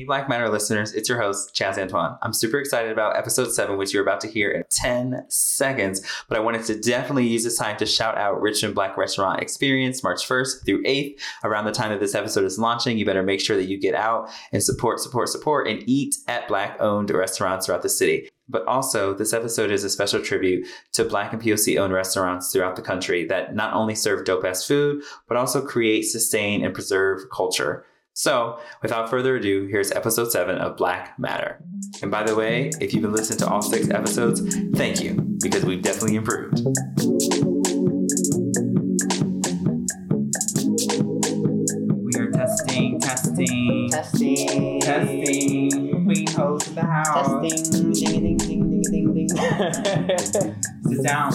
Hey, Black Matter listeners, it's your host, Chaz Antoine. I'm super excited about episode seven, which you're about to hear in 10 seconds. But I wanted to definitely use this time to shout out Richmond Black Restaurant Experience March 1st through 8th. Around the time that this episode is launching, you better make sure that you get out and support, support, support, and eat at Black owned restaurants throughout the city. But also, this episode is a special tribute to Black and POC owned restaurants throughout the country that not only serve dope ass food, but also create, sustain, and preserve culture. So, without further ado, here's episode seven of Black Matter. And by the way, if you've been listening to all six episodes, thank you, because we've definitely improved. We are testing, testing, Testing. testing. Queen host in the house. Testing. Ding ding ding ding ding ding. Sit down.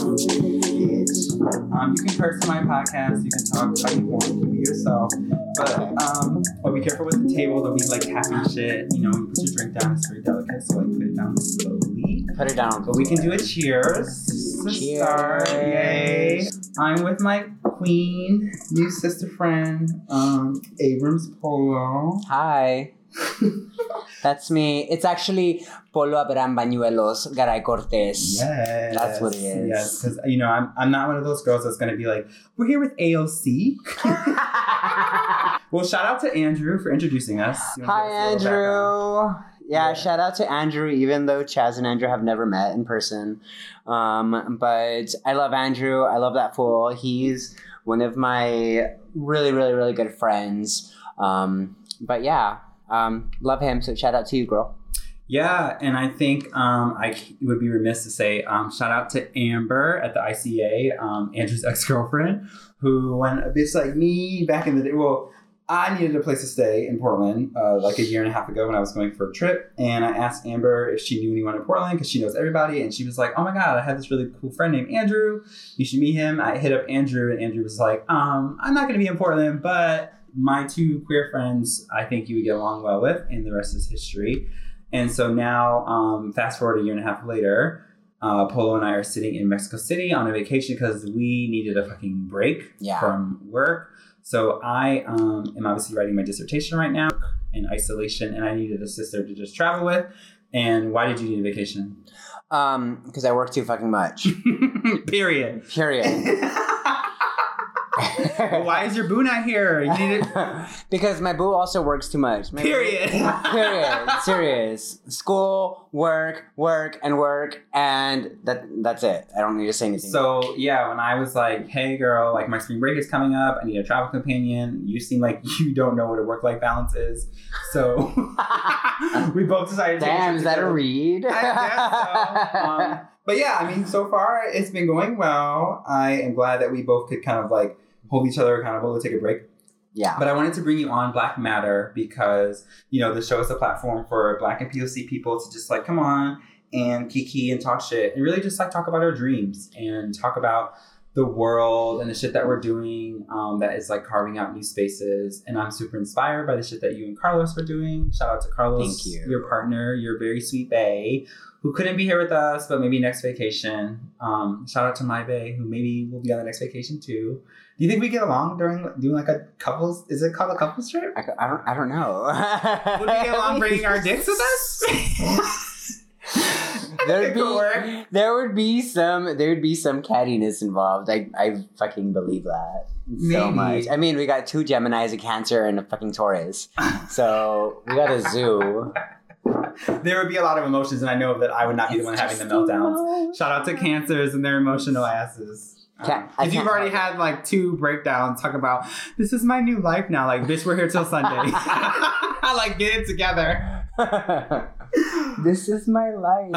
Um, you can curse on my podcast. You can talk how you want. You be yourself. But um, but be careful with the table. Don't be like tapping shit. You know, you put your drink down. It's very delicate, so like put it down slowly. Put it down. But we can do a cheers. Cheers. start. Yay! I'm with my queen, new sister friend, um, Abrams Polo. Hi. That's me. It's actually Polo Abraham Bañuelos Garay Cortez. Yes, That's what it is. Yes, because you know I'm I'm not one of those girls that's gonna be like, we're here with AOC. well, shout out to Andrew for introducing us. Hi, give us a little background? Andrew. Yeah, Yeah. shout out to Andrew, even though Chaz and Andrew have never met in person. Um, but I love Andrew. I love that fool. He's one of my really, really, really good friends. Um, but yeah, um, love him. So shout out to you, girl. Yeah, and I think um, I would be remiss to say um, shout out to Amber at the ICA, um, Andrew's ex girlfriend, who when a bitch like me back in the day, well, I needed a place to stay in Portland uh, like a year and a half ago when I was going for a trip, and I asked Amber if she knew anyone in Portland because she knows everybody, and she was like, "Oh my god, I have this really cool friend named Andrew. You should meet him." I hit up Andrew, and Andrew was like, um, "I'm not going to be in Portland, but." My two queer friends, I think you would get along well with, and the rest is history. And so now, um, fast forward a year and a half later, uh, Polo and I are sitting in Mexico City on a vacation because we needed a fucking break Yeah. from work. So I um, am obviously writing my dissertation right now in isolation, and I needed a sister to just travel with. And why did you need a vacation? Um, because I work too fucking much. Period. Period. why is your boo not here? You needed. because my boo also works too much. My boo- Period. Period. Serious. School, work, work, and work, and that that's it. I don't need to say anything. So yeah, when I was like, "Hey, girl, like my spring break is coming up. I need a travel companion." You seem like you don't know what a work-life balance is, so we both decided. to Damn, it is that a read? I guess so. Um, but yeah, I mean, so far it's been going well. I am glad that we both could kind of like hold each other accountable to take a break. yeah. But I wanted to bring you on Black Matter because, you know, the show is a platform for Black and POC people to just like come on and kiki and talk shit and really just like talk about our dreams and talk about the world and the shit that we're doing um, that is like carving out new spaces. And I'm super inspired by the shit that you and Carlos are doing. Shout out to Carlos, Thank you. your partner, your very sweet bae, who couldn't be here with us, but maybe next vacation. Um, shout out to my bae, who maybe will be on the next vacation too. Do you think we get along during doing like a couples? Is it called a couples trip? I, I don't. I don't know. Would we get along bringing our dicks with us? There'd it could work. be, there would be some there would be some cattiness involved. I, I fucking believe that so much. I mean, we got two Gemini's, a Cancer, and a fucking Taurus. So we got a zoo. there would be a lot of emotions, and I know that I would not be the one having the meltdowns. Shout out to cancers and their emotional asses. Can't- I Because you've already had like two breakdowns, talk about this is my new life now. Like, bitch, we're here till Sunday. like, get it together. this is my life.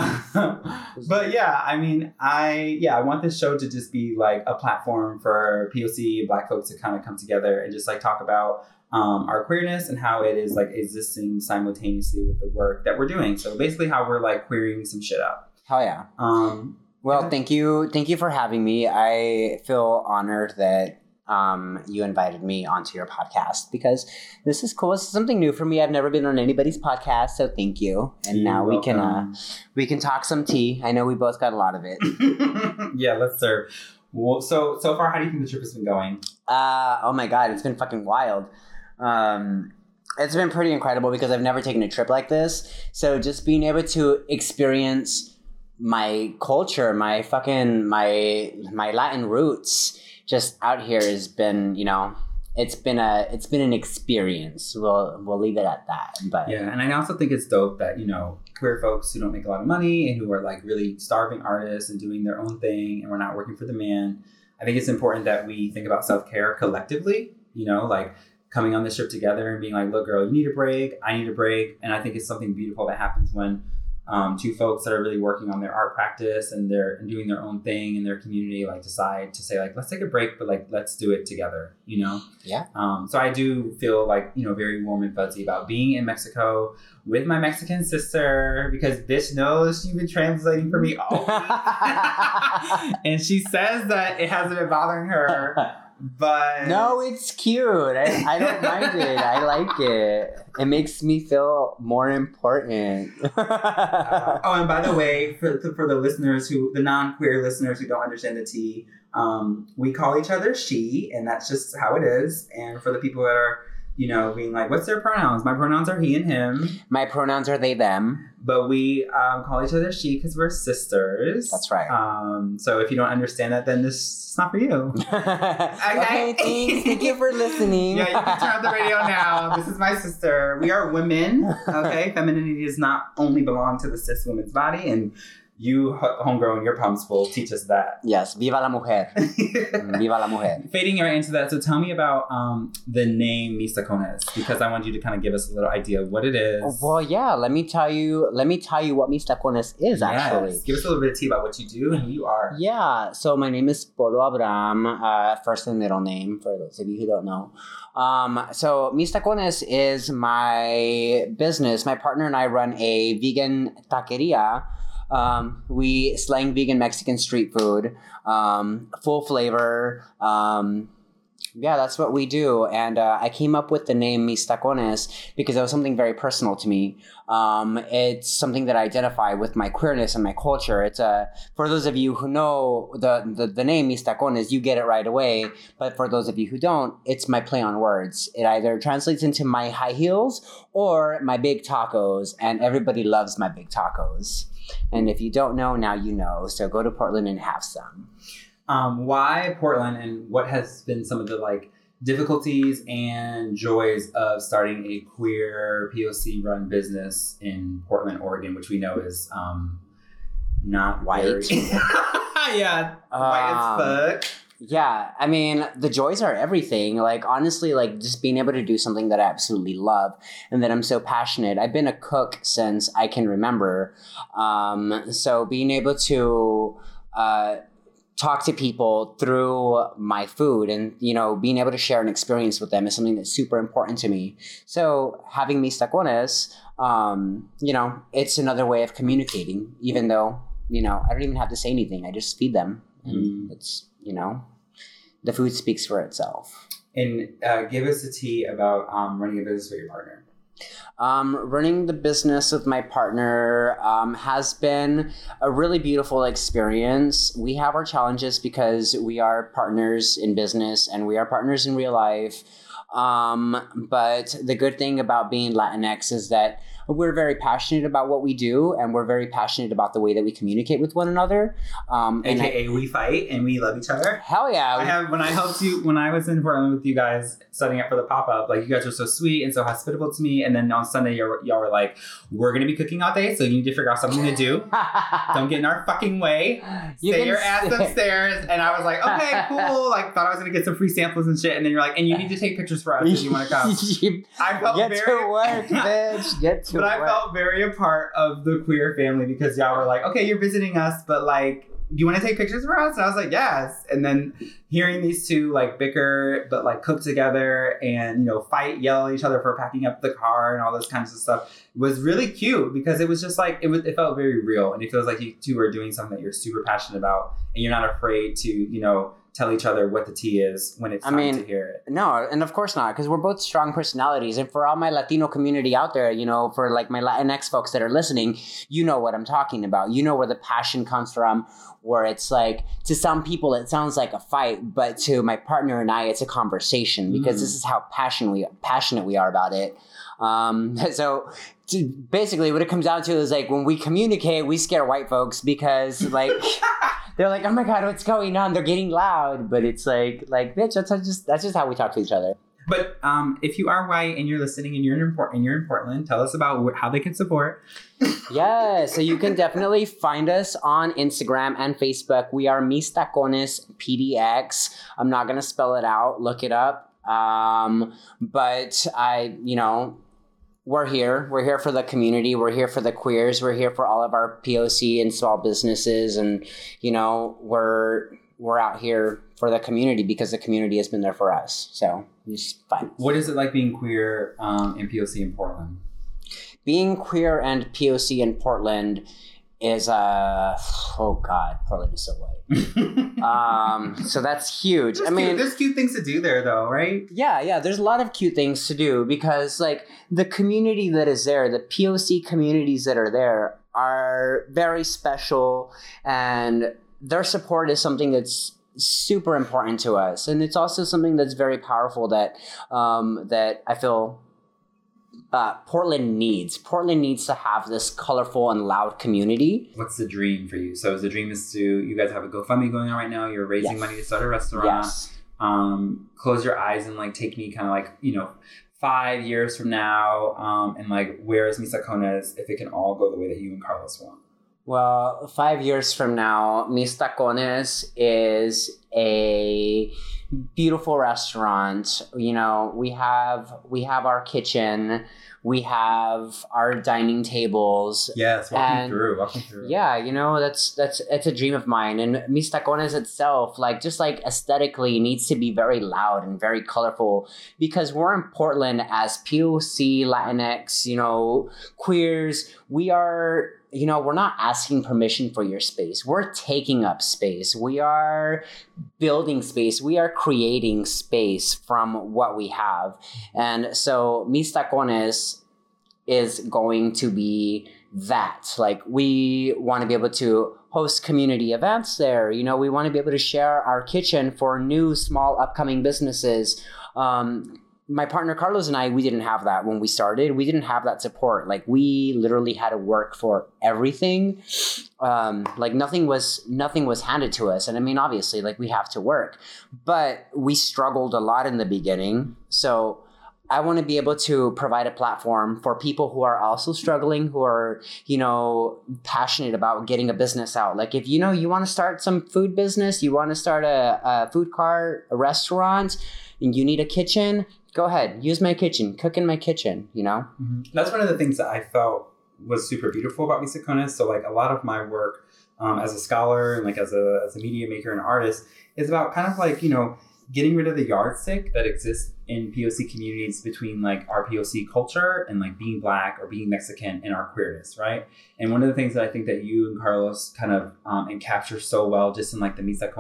but yeah, I mean, I yeah, I want this show to just be like a platform for POC Black folks to kind of come together and just like talk about um, our queerness and how it is like existing simultaneously with the work that we're doing. So basically, how we're like queering some shit up. Hell yeah. Um, Well, thank you, thank you for having me. I feel honored that um, you invited me onto your podcast because this is cool. This is something new for me. I've never been on anybody's podcast, so thank you. And now we can uh, we can talk some tea. I know we both got a lot of it. yeah, let's serve. Well, so so far, how do you think the trip has been going? Uh, oh my god, it's been fucking wild. Um, it's been pretty incredible because I've never taken a trip like this. So just being able to experience my culture, my fucking my my Latin roots just out here has been, you know, it's been a it's been an experience. We'll we'll leave it at that. But Yeah, and I also think it's dope that you know queer folks who don't make a lot of money and who are like really starving artists and doing their own thing, and we're not working for the man. I think it's important that we think about self care collectively. You know, like coming on this trip together and being like, "Look, girl, you need a break. I need a break," and I think it's something beautiful that happens when um, two folks that are really working on their art practice and they're and doing their own thing in their community like decide to say like let's take a break but like let's do it together you know Yeah. um, so i do feel like you know very warm and fuzzy about being in mexico with my mexican sister because bitch knows she's been translating for me all week. and she says that it hasn't been bothering her but no, it's cute. I, I don't mind it. I like it. It makes me feel more important. Uh, oh, and by the way, for, for the listeners who, the non-queer listeners who don't understand the T, um, we call each other she, and that's just how it is. And for the people that are, you know, being like, what's their pronouns? My pronouns are he and him, My pronouns are they, them. but we um, call each other she because we're sisters. That's right. Um, so if you don't understand that, then this is not for you. okay, thanks. Thank you for listening. Yeah, you can turn off the radio now. This is my sister. We are women. Okay, femininity does not only belong to the cis woman's body, and you, ho- homegrown, your pumps will teach us that. Yes, viva la mujer. Viva la mujer. Fading right into that. So tell me about um, the name Mis Tacones, because I want you to kind of give us a little idea of what it is. Well, yeah. Let me tell you. Let me tell you what mis tacones is actually. Yes. Give us a little bit of tea about what you do and who you are. Yeah, so my name is Polo Abraham, uh, first and middle name for those of you who don't know. Um, so Mis Tacones is my business. My partner and I run a vegan taqueria. Um, we slang vegan Mexican street food, um, full flavor. Um, yeah, that's what we do. And uh, I came up with the name Mis Tacones because it was something very personal to me. Um, it's something that I identify with my queerness and my culture. It's a for those of you who know the, the, the name Mis Tacones, you get it right away. But for those of you who don't, it's my play on words. It either translates into my high heels or my big tacos, and everybody loves my big tacos. And if you don't know, now you know. So go to Portland and have some. Um, why Portland, and what has been some of the like difficulties and joys of starting a queer POC run business in Portland, Oregon, which we know is um, not White. yeah, white Um, as fuck. Yeah, I mean, the joys are everything. Like, honestly, like just being able to do something that I absolutely love and that I'm so passionate. I've been a cook since I can remember. Um, so being able to uh, talk to people through my food and, you know, being able to share an experience with them is something that's super important to me. So having mis tacones, um, you know, it's another way of communicating, even though, you know, I don't even have to say anything. I just feed them. And it's, you know, the food speaks for itself. And uh, give us a tea about um, running a business with your partner. Um, running the business with my partner um, has been a really beautiful experience. We have our challenges because we are partners in business and we are partners in real life. Um, but the good thing about being Latinx is that we're very passionate about what we do and we're very passionate about the way that we communicate with one another. Um, and I- AKA, we fight and we love each other. hell yeah. I have when I helped you when I was in Portland with you guys setting up for the pop up. Like you guys were so sweet and so hospitable to me. And then on Sunday, y'all, were- y'all were like, "We're gonna be cooking all day, so you need to figure out something to do. Don't get in our fucking way. You Stay your ass upstairs." And I was like, "Okay, cool." Like thought I was gonna get some free samples and shit. And then you're like, "And you need to take pictures for us if you want to come." I felt Get very to work, bitch. Get to but I work. felt very a part of the queer family because y'all were like, okay, you're visiting us, but like, do you want to take pictures for us? And I was like, yes. And then hearing these two like bicker, but like cook together and, you know, fight, yell at each other for packing up the car and all those kinds of stuff was really cute because it was just like, it was, it felt very real. And it feels like you two are doing something that you're super passionate about and you're not afraid to, you know, tell each other what the tea is when it's I time mean, to hear it. No, and of course not, because we're both strong personalities. And for all my Latino community out there, you know, for like my Latinx folks that are listening, you know what I'm talking about. You know where the passion comes from, where it's like, to some people, it sounds like a fight, but to my partner and I, it's a conversation because Mm. this is how passion we, passionate we are about it. Um, so basically, what it comes down to is like when we communicate, we scare white folks because like. They're like, oh my god, what's going on? They're getting loud, but it's like, like, bitch, that's just that's just how we talk to each other. But um, if you are white and you're listening and you're in Port- and you're in Portland, tell us about wh- how they can support. Yeah, so you can definitely find us on Instagram and Facebook. We are Mis Tacones PDX. I'm not gonna spell it out. Look it up. Um, but I, you know, we're here. We're here for the community. We're here for the queers. We're here for all of our POC and small businesses, and you know, we're we're out here for the community because the community has been there for us. So just fine. What is it like being queer um, in POC in Portland? being queer and POC in Portland is uh oh god, Portland is so white. Um, so that's huge. There's I mean, cute, there's cute things to do there, though, right? yeah, yeah, there's a lot of cute things to do because like the community that is there, the POC communities that are there are very special and their support is something that's super important to us and it's also something that's very powerful that um, that I feel uh, Portland needs. Portland needs to have this colorful and loud community. What's the dream for you? So, the dream is to you guys have a GoFundMe going on right now? You're raising Yes. money to start a restaurant. Yes. Um, close your eyes and like take me kind of like you know five years from now, um, and like where is Mis Tacones if it can all go the way that you and Carlos want? Well, five years from now, Mis Tacones is a beautiful restaurant. You know, we have we have our kitchen, we have our dining tables. Yes, walk me And- through. Walk me through. Yeah, you know, that's that's it's a dream of mine. And Mis Tacones itself, like just like aesthetically, needs to be very loud and very colorful because we're in Portland as POC, Latinx, you know, queers. We are, you know, we're not asking permission for your space. We're taking up space. We are building space. We are creating space from what we have. And so Mis Tacones is going to be that. Like we want to be able to host community events there. You know, we want to be able to share our kitchen for new small upcoming businesses. Um, my partner Carlos and I, we didn't have that when we started. We didn't have that support. Like we literally had to work for everything. Um, like nothing was nothing was handed to us. And I mean, obviously, like we have to work, but we struggled a lot in the beginning. So I want to be able to provide a platform for people who are also struggling, who are, you know, passionate about getting a business out. Like if you know you want to start some food business, you want to start a, a food cart, a restaurant, and you need a kitchen, go ahead, use my kitchen, cook in my kitchen, you know? Mhm. That's one of the things that I felt was super beautiful about Misa. So like a lot of my work um, as a scholar and like as a as a media maker and artist is about kind of like you know getting rid of the yardstick that exists in POC communities between like our POC culture and like being black or being Mexican and our queerness, right? And one of the things that I think that you and Carlos kind of um, and capture so well just in like the Misa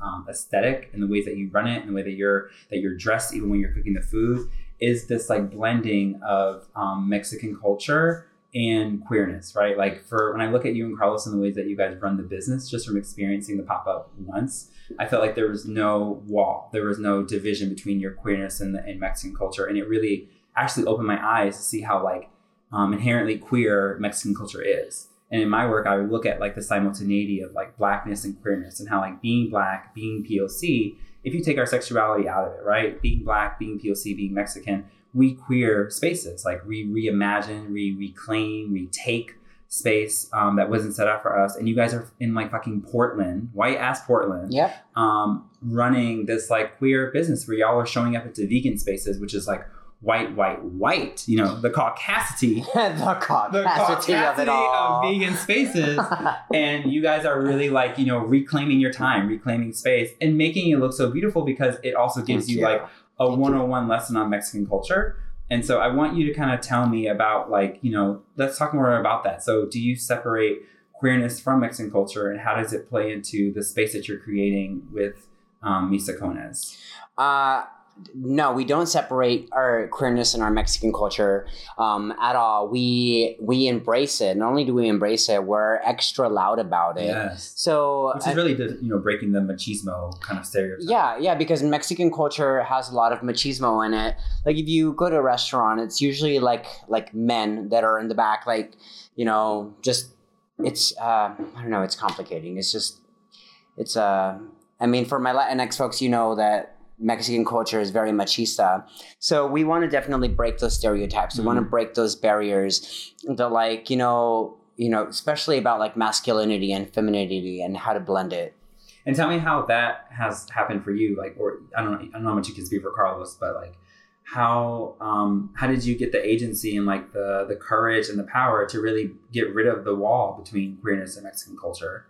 um, aesthetic and the ways that you run it and the way that you're that you're dressed even when you're cooking the food is this like blending of um, Mexican culture and queerness, right? Like for when I look at you and Carlos and the ways that you guys run the business, just from experiencing the pop up once, I felt like there was no wall, there was no division between your queerness and the Mexican culture, and it really actually opened my eyes to see how like um, inherently queer Mexican culture is. And in my work, I would look at like the simultaneity of like blackness and queerness, and how like being black, being POC, if you take our sexuality out of it, right? Being black, being POC, being Mexican, we queer spaces. Like we reimagine, we reclaim, we take space um, that wasn't set up for us. And you guys are in like fucking Portland, white ass Portland, Yep. um, running this like queer business where y'all are showing up into vegan spaces, which is like white, white, white. You know, the caucasity, the the capacity of it caucasity all. of vegan spaces. and you guys are really like you know reclaiming your time, reclaiming space, and making it look so beautiful because it also gives you you. like a. 101 lesson on Mexican culture. And so I want you to kind of tell me about like, you know, let's talk more about that. So do you separate queerness from Mexican culture and how does it play into the space that you're creating with um, Mis Tacones? Uh, no, we don't separate our queerness and our Mexican culture um, at all. We we embrace it. Not only do we embrace it, we're extra loud about it. Yes. So Which is really, the, you know, breaking the machismo kind of stereotype. Yeah, yeah, because Mexican culture has a lot of machismo in it. Like if you go to a restaurant, it's usually like like men that are in the back, like you know, just it's uh, I don't know, it's complicating. It's just it's uh, I mean, for my Latinx folks, you know that Mexican culture is very machista, so we want to definitely break those stereotypes. We want to break those barriers. The like you know, you know, especially about like masculinity and femininity and how to blend it. And tell me how that has happened for you. Like, or I don't know, I don't know how much you can speak for Carlos, but like, how um, how did you get the agency and like the the courage and the power to really get rid of the wall between queerness and Mexican culture?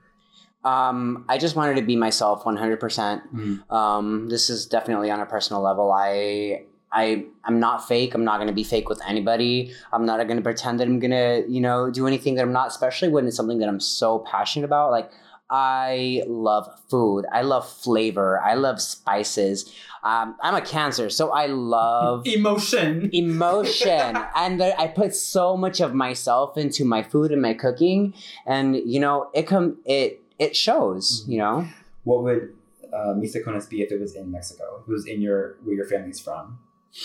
Um, I just wanted to be myself 100%. Mm. Um, this is definitely on a personal level. I I I'm not fake. I'm not going to be fake with anybody. I'm not going to pretend that I'm going to, you know, do anything that I'm not, especially when it's something that I'm so passionate about. Like I love food. I love flavor. I love spices. Um, I'm a cancer, so I love Emotion. emotion and there, i put so much of myself into my food and my cooking and you know it come it it shows you know What would uh, Mis Tacones be if it was in Mexico? If it was in your where your family's from?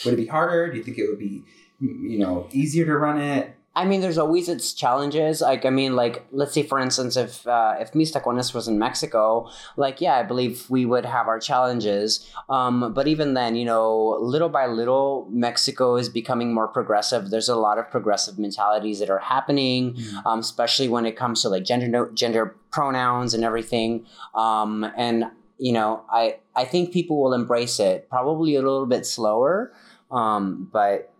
Would it be harder? Do you think it would be, you know, easier to run it? I mean there's always its challenges. Like i mean like let's say for instance if uh, if mis tacones was in mexico like yeah i believe we would have our challenges. Um, but even then you know little by little mexico is becoming more progressive. There's a lot of progressive mentalities that are happening um, especially when it comes to like gender no- gender pronouns and everything. Um, and you know, I I think people will embrace it probably a little bit slower, um, but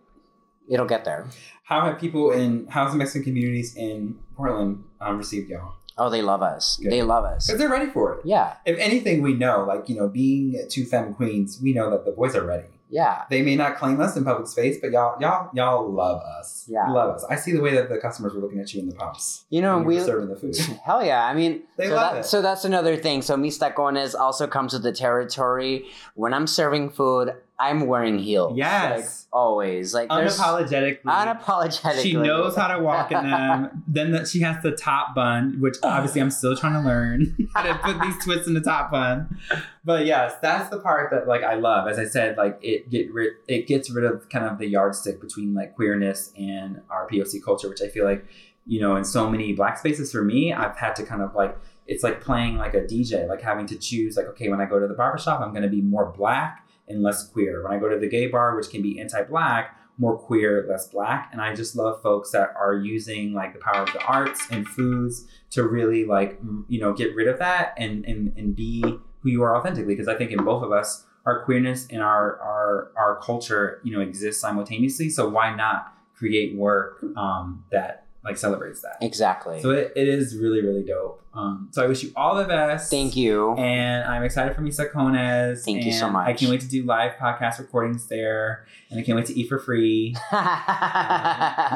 it'll get there. How have people in how's the Mexican communities in Portland um, received y'all? Oh, they love us. Good. They love us. Because they're ready for it. Yeah, If anything, we know, like you know, being two femme queens, we know that the boys are ready. yeah. They may not claim us in public space, but y'all, y'all, y'all love us. Yeah. love us. I see the way that the customers were looking at you in the pumps. You know, we were serving the food. Hell yeah! I mean, They so, love that, it. so that's another thing. So mis tacones also comes with the territory. When I'm serving food, I'm wearing heels. Yes. like, always. Like Unapologetically. unapologetically. She knows how to walk in them. then that she has the top bun, which obviously I'm still trying to learn how to put these twists in the top bun. But yes, that's the part that like I love. As I said, like it get rid it gets rid of kind of the yardstick between like queerness and our POC culture, which I feel like you know in so many black spaces for me, I've had to kind of like it's like playing like a DJ, like having to choose like okay, when I go to the barbershop, I'm going to be more black and less queer. When I go to the gay bar, which can be anti-black, more queer, less black. And I just love folks that are using like the power of the arts and foods to really like you know get rid of that and and and be who you are authentically. Because I think in both of us, our queerness and our our our culture you know exists simultaneously. So why not create work um, that like celebrates that? exactly. So it, it is really really dope. Um, so I wish you all the best. Thank you. And I'm excited for Mis Tacones. Thank you so much. I can't wait to do live podcast recordings there. And I can't wait to eat for free.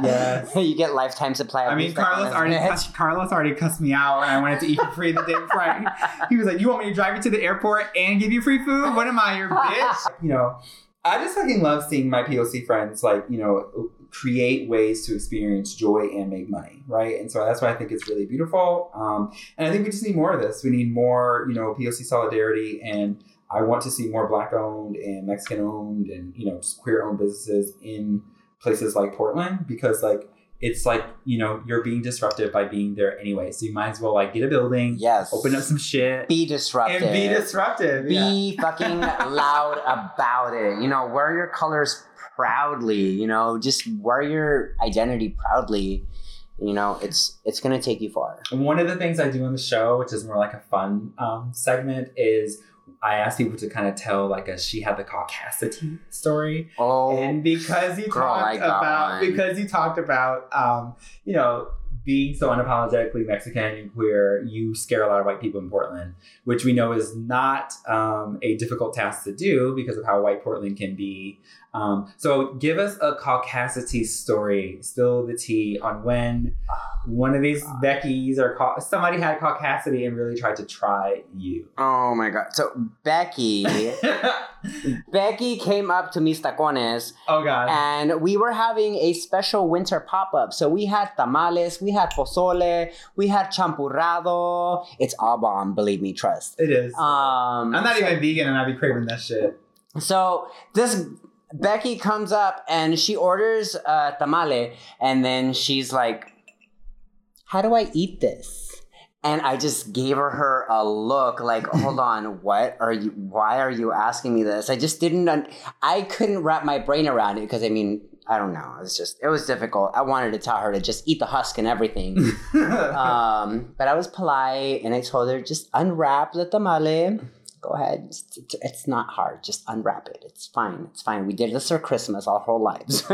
Yes. You get lifetime supply. I mean, Carlos already cussed, Carlos already cussed me out when I wanted to eat for free the day before. I, he was like, "You want me to drive you to the airport and give you free food? What am I, your bitch?" You know, I just fucking love seeing my POC friends like you know create ways to experience joy and make money, right? And so that's why I think it's really beautiful. Um, and I think we just need more of this. We need more, you know, POC solidarity and. I want to see more black owned and Mexican owned and you know just queer owned businesses in places like Portland because like it's like you know you're being disruptive by being there anyway so you might as well like get a building Yes. open up some shit Be disruptive. and be disruptive yeah. Be fucking loud about it. You know, wear your colors proudly. You know, just wear your identity proudly. You know, it's it's gonna take you far. And one of the things I do on the show which is more like a fun um, segment is I ask people to kind of tell like a she had the caucasity story Oh, and because you girl, talked about one. because you talked about um, you know being so unapologetically Mexican and queer, you scare a lot of white people in Portland, which we know is not um, a difficult task to do because of how white Portland can be. Um, so give us a caucasity story, spill the tea on when one of these Becky's or cau- somebody had caucasity and really tried to try you. Oh my god. So Becky Becky came up to Mis Tacones oh God. and we were having a special winter pop-up. So we had tamales, we had pozole, we had champurrado. It's all bomb, believe me, trust. It is. Um I'm not so- even vegan and I'd be craving that shit. So this Becky comes up and she orders a tamale, and then she's like, "How do I eat this?" And I just gave her, her a look like, "Hold on, what are you? Why are you asking me this?" I just didn't. Un- I couldn't wrap my brain around it because I mean, I don't know. It was just it was difficult. I wanted to tell her to just eat the husk and everything. um, but I was polite and I told her just unwrap the tamale. Go ahead. It's, it's- it's not hard. Just unwrap it. It's fine. It's fine. We did this for Christmas our whole lives.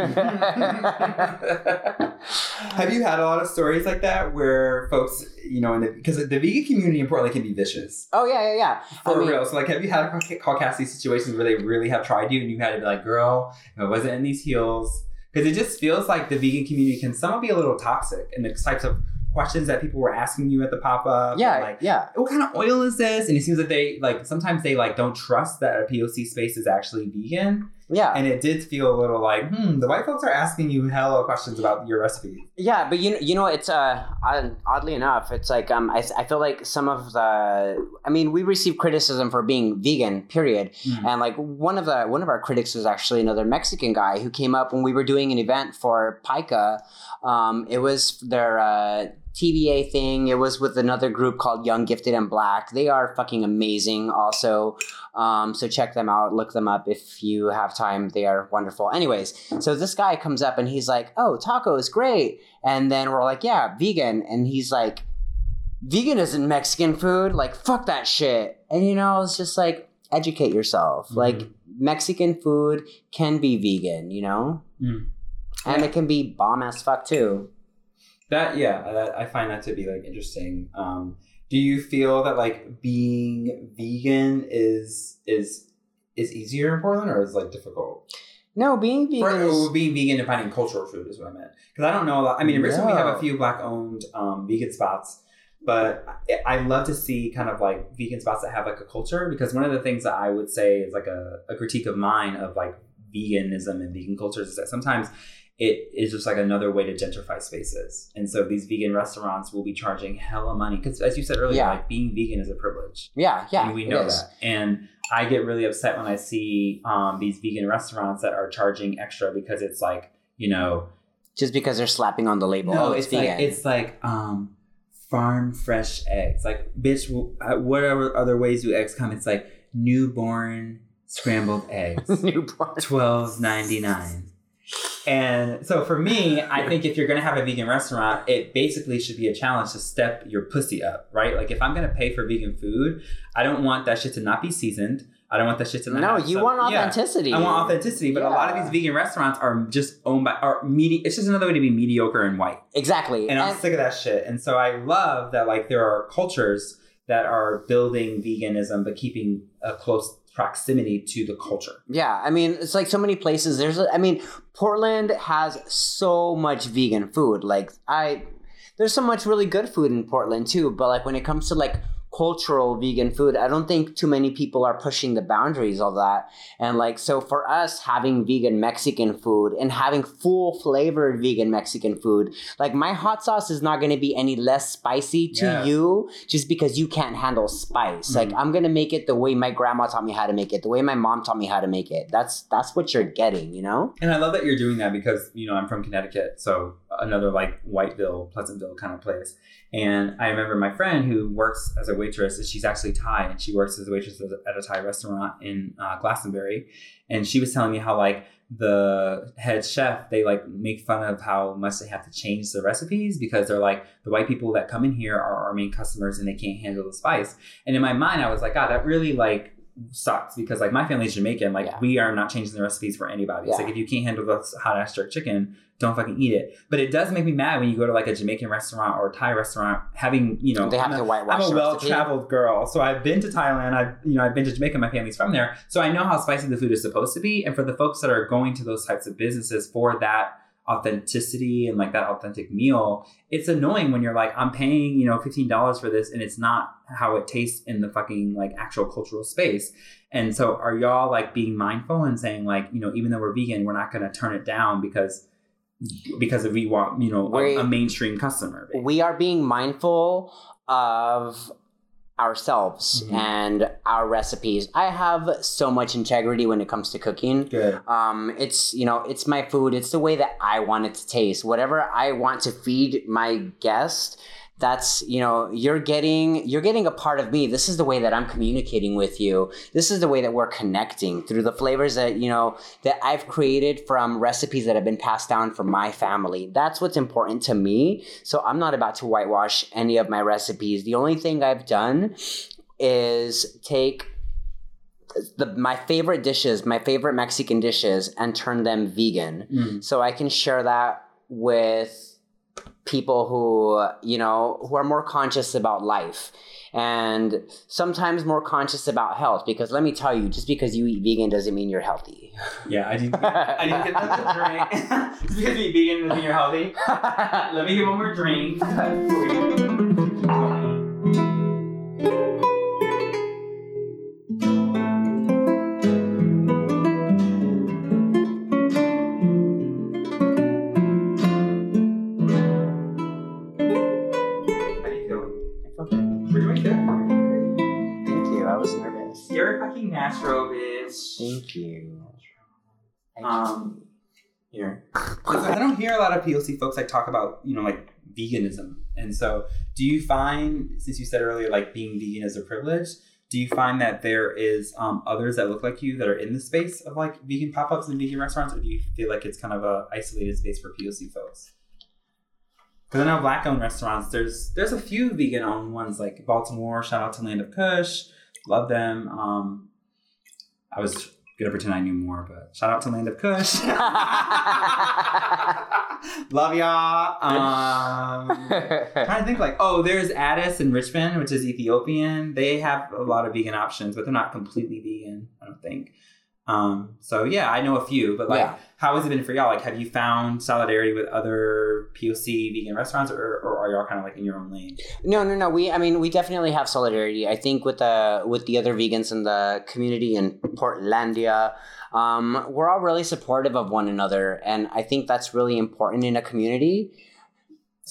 Have you had a lot of stories like that where folks, you know, in the, because the vegan community in Portland can be vicious oh yeah, yeah, yeah. for I mean- real. So, like, have you had cauc- caucasity situations where they really have tried you and you had to be like, "Girl, if I wasn't in these heels," because it just feels like the vegan community can somewhat be a little toxic in the types of questions that people were asking you at the pop up. Yeah, like. yeah. What kind of oil is this? And it seems that they like sometimes they like don't trust that a POC space is actually vegan. Yeah, And it did feel a little like, hmm, the white folks are asking you hella questions about your recipe. yeah, but you know, you know, it's uh, oddly enough, it's like um, I, I feel like some of the, I mean, we receive criticism for being vegan, period. Mm. And like one of the one of our critics was actually another Mexican guy who came up when we were doing an event for PICA. Um, it was their uh, TBA thing. It was with another group called Young Gifted and Black. They are fucking amazing. Also, um, so check them out. Look them up if you have time. They are wonderful. Anyways, so this guy comes up and he's like, "Oh, taco is great," and then we're like, "Yeah, vegan," and he's like. Vegan isn't Mexican food. Like, fuck that shit. And you know, it's just like, educate yourself. Mhm. Like Mexican food can be vegan, you know, Mm. and Yeah. it can be bomb as fuck too. That yeah, that, I find that to be like interesting. Um, do you feel that like being vegan is is is easier in Portland or is like difficult? No, being vegan or being vegan and finding cultural food is what I meant. Because I don't know a lot. I mean, in Richmond we have a few black owned um, vegan spots, but I, I love to see kind of like vegan spots that have like a culture. Because one of the things that I would say is like a, a critique of mine of like veganism and vegan cultures is that sometimes it is just like another way to gentrify spaces. And so these vegan restaurants will be charging hella money. Because as you said earlier, Yeah. like being vegan is a privilege. yeah, yeah. and we know that. And I get really upset when I see um, these vegan restaurants that are charging extra because it's like, you know, Just because they're slapping on the label. no, oh, it's, it's, like it's like um, farm fresh eggs. Like, bitch, uh, whatever other ways do eggs come? It's like newborn scrambled eggs, newborn. twelve ninety nine. And so for me, I think if you're gonna have a vegan restaurant, it basically should be a challenge to step your pussy up, right? Like if I'm gonna pay for vegan food, I don't want that shit to not be seasoned. I don't want that shit to not. No, you some- want Yeah. authenticity. I want authenticity, but a lot of these vegan restaurants are just owned by are medi- It's just another way to be mediocre and white, Exactly. and I'm And- sick of that shit. And so I love that like there are cultures that are building veganism but keeping a close proximity to the culture. Yeah, I mean, it's like so many places. There's, I mean, Portland has so much vegan food. Like, I, there's so much really good food in Portland too. But like, when it comes to like cultural vegan food, I don't think too many people are pushing the boundaries of that. And like, so for us, having vegan Mexican food and having full flavored vegan Mexican food, like my hot sauce is not going to be any less spicy to Yeah. you just because you can't handle spice. Like Mhm. I'm gonna make it the way my grandma taught me how to make it, the way my mom taught me how to make it. That's that's what you're getting, you know? And I love that you're doing that because, you know, I'm from Connecticut, so another like Whiteville, Pleasantville kind of place. And I remember my friend who works as a waitress, she's actually Thai, and she works as a waitress at a- Thai restaurant in uh, Glastonbury. And she was telling me how like the head chef, they like make fun of how much they have to change the recipes because they're like the white people that come in here are our main customers and they can't handle the spice. And in my mind, I was like, God, that really like sucks because like my family's Jamaican. Like Yeah. we are not changing the recipes for anybody. It's Yeah. like if you can't handle the hot ass jerk chicken, don't fucking eat it. But it does make me mad when you go to like a Jamaican restaurant or a Thai restaurant having you know they have I'm to a- whitewash I'm a well traveled girl, so I've been to Thailand. I've you know I've been to Jamaica. My family's from there, so I know how spicy the food is supposed to be. And for the folks that are going to those types of businesses for that authenticity and like that authentic meal, it's annoying when you're like, I'm paying you know fifteen dollars for this, and it's not how it tastes in the fucking like actual cultural space. And so, are y'all like being mindful and saying like, you know, even though we're vegan, we're not going to turn it down because because we want you know a, a mainstream customer. we are being mindful of ourselves Mhm. and our recipes. I have so much integrity when it comes to cooking. Good. Um, it's you know, it's my food. It's the way that I want it to taste. Whatever I want to feed my guest, that's you know, you're getting you're getting a part of me. This is the way that I'm communicating with you. This is the way that we're connecting through the flavors that you know that I've created from recipes that have been passed down from my family. That's what's important to me. So I'm not about to whitewash any of my recipes. The only thing I've done is take the my favorite dishes, my favorite Mexican dishes, and turn them vegan. Mm. So I can share that with people who you know who are more conscious about life and sometimes more conscious about health because let me tell you just because you eat vegan doesn't mean you're healthy Yeah, I didn't. I didn't get that drink. Just because you eat vegan doesn't mean you're healthy. Let me get one more drink. Um, here. I don't hear a lot of POC folks like talk about, you know, like veganism. And so, do you find, since you said earlier, like being vegan is a privilege, do you find that there is um, others that look like you that are in the space of like vegan pop ups and vegan restaurants, or do you feel like it's kind of a isolated space for POC folks? Because I know black owned restaurants, there's there's a few vegan owned ones like Baltimore. Shout out to Land of Kush, love them. Um, I was gonna pretend I knew more, but shout out to Land of Kush. Love y'all. Um, trying to think like, oh, there's Addis in Richmond, which is Ethiopian. They have a lot of vegan options, but they're not completely vegan. I don't think. Um, so yeah, I know a few, but like, Yeah. how has it been for y'all? Like, have you found solidarity with other POC vegan restaurants, or, or are y'all kind of like in your own lane? No, no, no. We, I mean, we definitely have solidarity. I think with the with the other vegans in the community in Portlandia, um, we're all really supportive of one another, and I think that's really important in a community.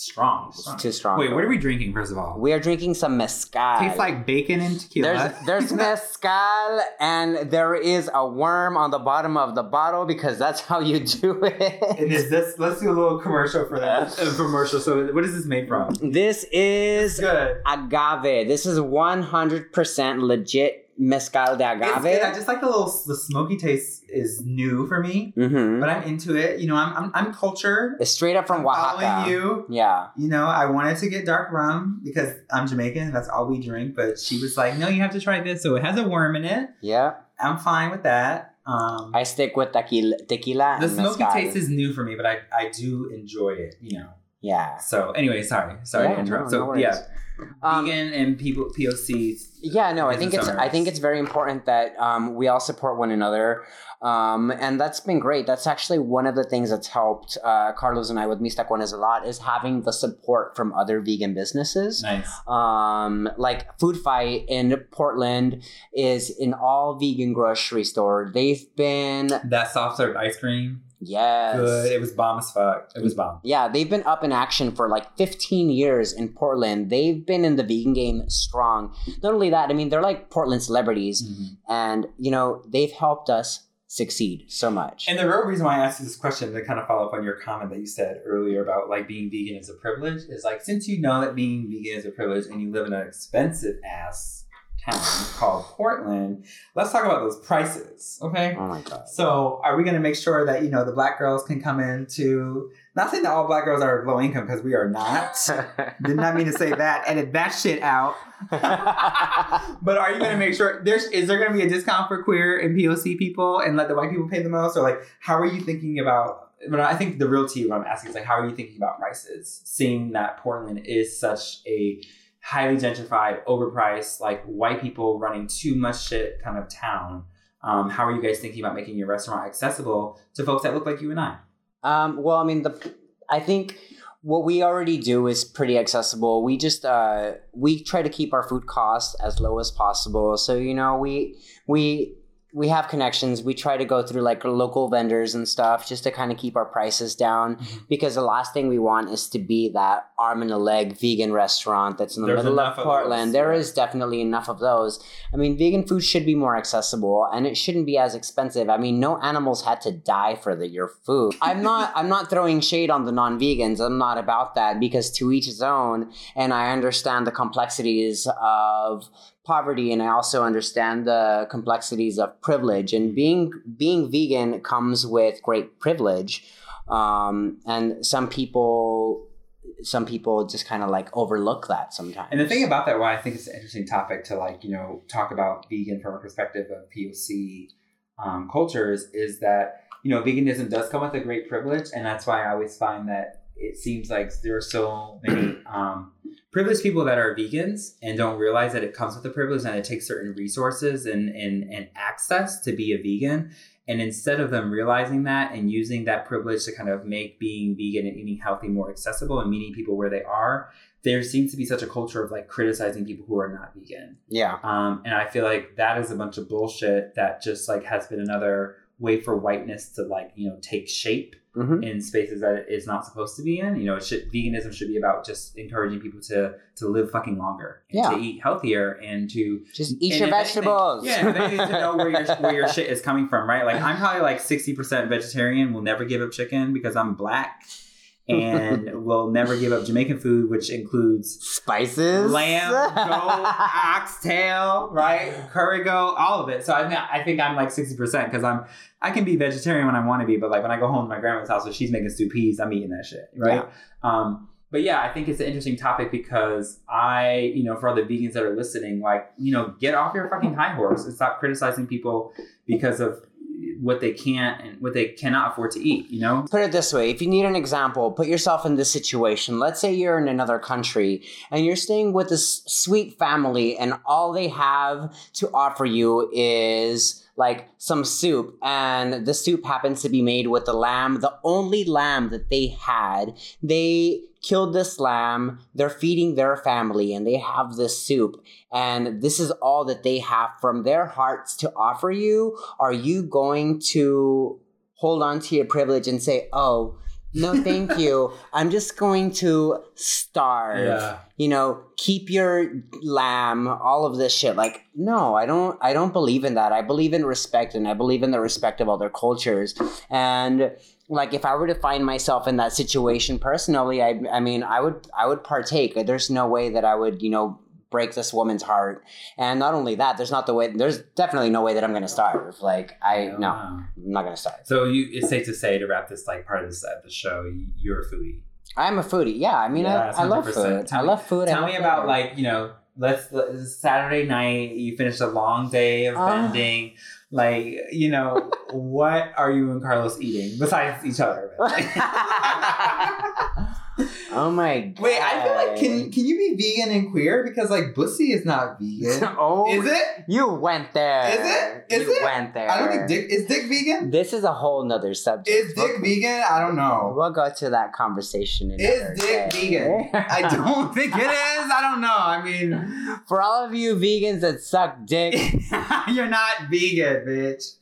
Strong. It's strong. too strong. Wait, what are we drinking first of all? We are drinking some mezcal. Tastes like bacon and tequila. There's there's mezcal and there is a worm on the bottom of the bottle because that's how you do it. and it. is this? Let's do a little commercial for that. A commercial. So, what is this made from? This is Good. agave. This is 100% legit mezcal de agave. It's good. I just like the little the smoky taste is new for me, hmm but I'm into it. You know, I'm I'm, I'm cultured. It's straight up from I'm following you. Yeah. You know, I wanted to get dark rum because I'm Jamaican. That's all we drink. But she was like, "No, you have to try this." So it has a worm in it. Yeah. I'm fine with that. Um, I stick with tequila, tequila the smoky mezcal. taste is new for me, but I I do enjoy it. You know. Yeah. So anyway, sorry, sorry Yeah, to interrupt. no, no so worries. yeah, Um, vegan and people POC. Yeah, no, I think it's I think it's very important that um, we all support one another, um, and that's been great. That's actually one of the things that's helped uh, Carlos and I with Mis Tacones a lot is having the support from other vegan businesses. Nice. Um, like Food Fight in Portland is an all vegan grocery store. They've been That soft serve ice cream. Yes, Good. It was bomb as fuck. It was bomb. yeah, they've been up in action for like 15 years in Portland. They've been in the vegan game strong. Not only that, I mean, they're like Portland celebrities, mm-hmm. and you know, they've helped us succeed so much. And the real reason why I asked you this question to kind of follow up on your comment that you said earlier about like being vegan is a privilege is like since you know that being vegan is a privilege and you live in an expensive ass town called Portland. Let's talk about those prices, okay? Oh my god. So, are we going to make sure that you know the black girls can come into? Not saying that all black girls are low income because we are not. Did not mean to say that. Edit that shit out. but are you going to make sure there's is there going to be a discount for queer and POC people and let the white people pay the most, or like how are you thinking about? But I think the real tea what I'm asking is like how are you thinking about prices, seeing that Portland is such a highly gentrified, overpriced, like white people running too much shit kind of town. Um, how are you guys thinking about making your restaurant accessible to folks that look like you and I? Um, well, I mean, the I think what we already do is pretty accessible. We just uh, we try to keep our food costs as low as possible. So you know, we we we have connections. We try to go through like local vendors and stuff just to kind of keep our prices down Mm-hmm. because the last thing we want is to be that arm and a leg vegan restaurant that's in the There's middle of of Portland. those, There is definitely enough of those. I mean, vegan food should be more accessible and it shouldn't be as expensive. I mean, no animals had to die for the, your food. I'm not I'm not throwing shade on the non-vegans. I'm not about that because to each his own and I understand the complexities of poverty and I also understand the complexities of privilege. And being being vegan comes with great privilege. Um, and some people some people just kind of like overlook that sometimes. And the thing about that, why I think it's an interesting topic to like, you know, talk about vegan from a perspective of POC um, cultures is that, you know, veganism does come with a great privilege. And that's why I always find that it seems like there are so many um, privileged people that are vegans and don't realize that it comes with a privilege and it takes certain resources and, and, and access to be a vegan. And instead of them realizing that and using that privilege to kind of make being vegan and eating healthy more accessible and meeting people where they are, there seems to be such a culture of like criticizing people who are not vegan. yeah Um, and I feel like that is a bunch of bullshit that just like has been another way for whiteness to like, you know, take shape hmm in spaces that it is not supposed to be in. You know, it should, veganism should be about just encouraging people to to live fucking longer and Yeah. to eat healthier and to just eat your if anything- vegetables yeah, anything, to know where your where your shit is coming from, right? Like I'm probably like sixty percent vegetarian. Will never give up chicken because I'm black, and will never give up Jamaican food, which includes spices lamb, goat, oxtail, right? Curry goat, all of it. So I think I think I'm like sixty percent because I'm I can be vegetarian when I want to be, but like when I go home to my grandma's house and she's making stew peas, I'm eating that shit, right? Um, but yeah, I think it's an interesting topic because I, you know, for all the vegans that are listening, like, you know, get off your fucking high horse and stop criticizing people because of what they can't and what they cannot afford to eat, you know? Put it this way if you need an example, put yourself in this situation. Let's say you're in another country and you're staying with this sweet family, and all they have to offer you is like some soup, and the soup happens to be made with the lamb, the only lamb that they had. They killed this lamb, they're feeding their family, and they have this soup, and this is all that they have from their hearts to offer you. Are you going to hold on to your privilege and say, oh, no, thank you. I'm just going to starve. You know, keep your lamb, all of this shit. Like, no, I don't I don't believe in that. I believe in respect and I believe in the respect of other cultures. And like if I were to find myself in that situation personally, I I mean, I would I would partake. There's no way that I would, you know, break this woman's heart. And not only that, there's not the way there's definitely no way that I'm gonna starve. Like I oh, no, I'm not gonna starve. So you, it's safe to say to wrap this like part of this of the show, you're a foodie. I'm a foodie. Yeah, I mean, Yeah, I, I love food. Tell I love food. Tell love me about flavor. like you know, let's let's- Saturday night. You finished a long day of bending. vending. Like you know, what are you and Carlos eating besides each other? oh my god. Wait, I feel like can can you be vegan and queer because like Bussy is not vegan. oh, Is it? You went there. Is it? Is you it? went there. I don't think Dick is Dick vegan. This is a whole nother subject. Is Dick We'll- vegan? I don't know. We'll go to that conversation. Is Dick day. vegan? I don't think it is. I don't know. I mean, For all of you vegans that suck dick, you're not vegan, bitch.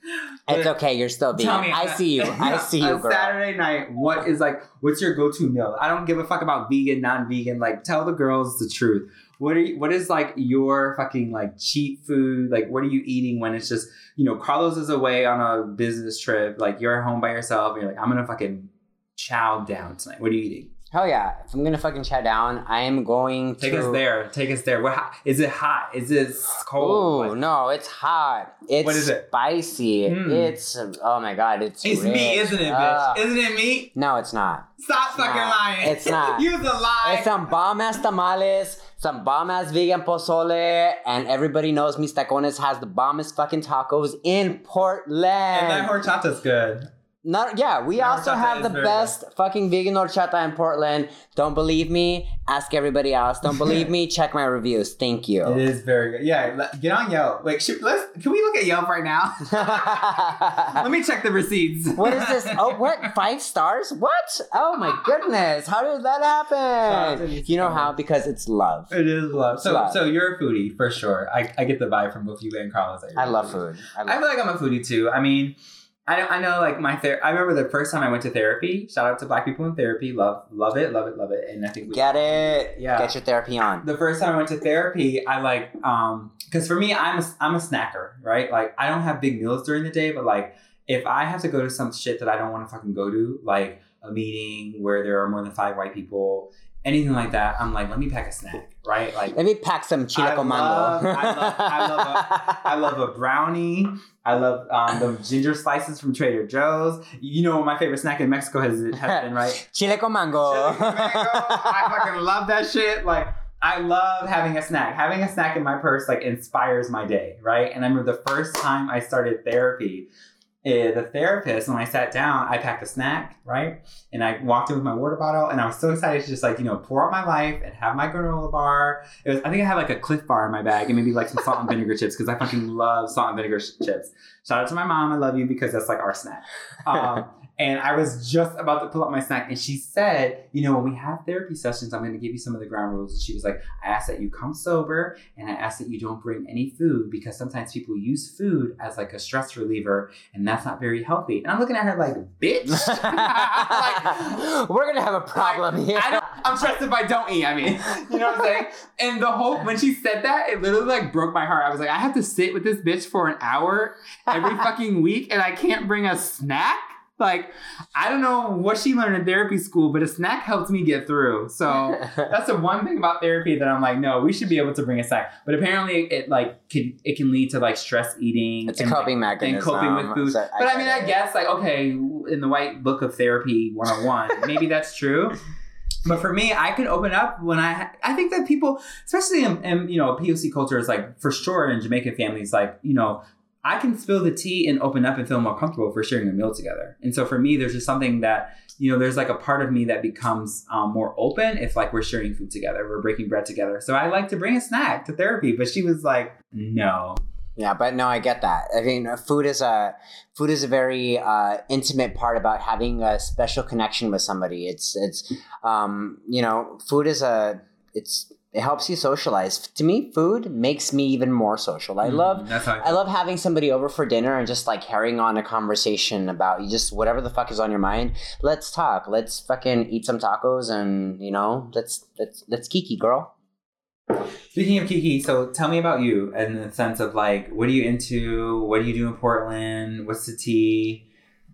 it's okay. You're still vegan. Tell me, I see you. I see you, girl. Saturday night, what is like? What's your go-to meal? I don't give a fuck about vegan, non-vegan. Like, tell the girls the truth. What are you, what is like your fucking like cheat food? Like, what are you eating when it's just you know Carlos is away on a business trip? Like, you're home by yourself. And you're like, I'm gonna fucking chow down tonight. What are you eating? Hell yeah! If I'm gonna fucking chat down, I am going to Take us there. Take us there. What? Is it hot? Is it cold? Ooh, no, it's hot. It's What is it? spicy. Mm. It's oh my god, it's it's rich. meat, isn't it, bitch? Ah. isn't it meat? no, it's not. Stop It's fucking not. lying. It's not. You's a lie. It's some bomb ass tamales, some bomb ass vegan pozole, and everybody knows Mis Tacones has the bombest fucking tacos in Portland. and that horchata's good. Not yeah, we also have the best fucking vegan horchata in Portland. Don't believe me? Ask everybody else. Don't believe me? Check my reviews. Thank you. It is very good. Yeah, get on Yelp. Like, should, let's. Can we look at Yelp right now? Let me check the receipts. what is this? Oh, what? Five stars? What? Oh my goodness! How did that happen? You know how? Because it's love. It is love. So, Love. so you're a foodie for sure. I, I get the vibe from both you and Carlos. I I love food. I I love. feel like I'm a foodie too. I mean, I, I know like my ther- I remember the first time I went to therapy. Shout out to Black people in therapy. Love love it, love it, love it. And I think we, Get it? Yeah. Get your therapy on. the first time I went to therapy, I like um because for me I'm a, I'm a snacker, right? Like I don't have big meals during the day, but like if I have to go to some shit that I don't want to fucking go to, like a meeting where there are more than five white people, anything like that, I'm like, let me pack a snack, right? Like Let me pack some chile con mango. I love- I love I love a brownie. I love um, the ginger slices from Trader Joe's. You know what my favorite snack in Mexico has, has been, right? chile con mango. Chili con mango. I fucking love that shit. Like, I love having a snack. Having a snack in my purse like inspires my day, right? And I remember the first time I started therapy, the therapist when I sat down, I packed a snack, right? And I walked in with my water bottle, and I was so excited to just like you know pour out my life and have my granola bar. It was I think I had like a Clif Bar in my bag and maybe like some salt and vinegar chips because I fucking love salt and vinegar sh- chips. Shout out to my mom, I love you because that's like our snack. Um, and I was just about to pull up my snack, and she said, "You know, when we have therapy sessions, I'm going to give you some of the ground rules." And she was like, "I ask that you come sober, and I ask that you don't bring any food because sometimes people use food as like a stress reliever, and that's not very healthy." And I'm looking at her like, "Bitch." Like, We're gonna have a problem here. I don't, I'm stressed if I don't eat. I mean, you know what I'm saying? And the whole when she said that, it literally like broke my heart. I was like, I have to sit with this bitch for an hour every fucking week, and I can't bring a snack. Like, I don't know what she learned in therapy school, but a snack helps me get through. So that's the one thing about therapy that I'm like, no, we should be able to bring a snack. But apparently, it like can, it can lead to like stress eating. it's a and, like, coping mechanism. and coping with food. So but I mean, I guess like okay, in the white book of therapy 101, maybe that's true. But for me, I can open up when I I think that people, especially in, in you know POC culture, is like for sure in Jamaican families, like you know. I can spill the tea and open up and feel more comfortable for sharing a meal together. And so for me, there's just something that, you know, there's like a part of me that becomes um, more open if like we're sharing food together, we're breaking bread together. So I like to bring a snack to therapy, but she was like, no. Yeah, but no, I get that. I mean, food is a food is a very uh, intimate part about having a special connection with somebody. It's it's um, you know, food is a it's it helps you socialize. To me, food makes me even more social. I love Mm, how I I love having somebody over for dinner and just like carrying on a conversation about you just whatever the fuck is on your mind. Let's talk. Let's fucking eat some tacos and you know, let's let's let's kiki, girl. Speaking of Kiki, so tell me about you in the sense of like, what are you into? What do you do in Portland? What's the tea?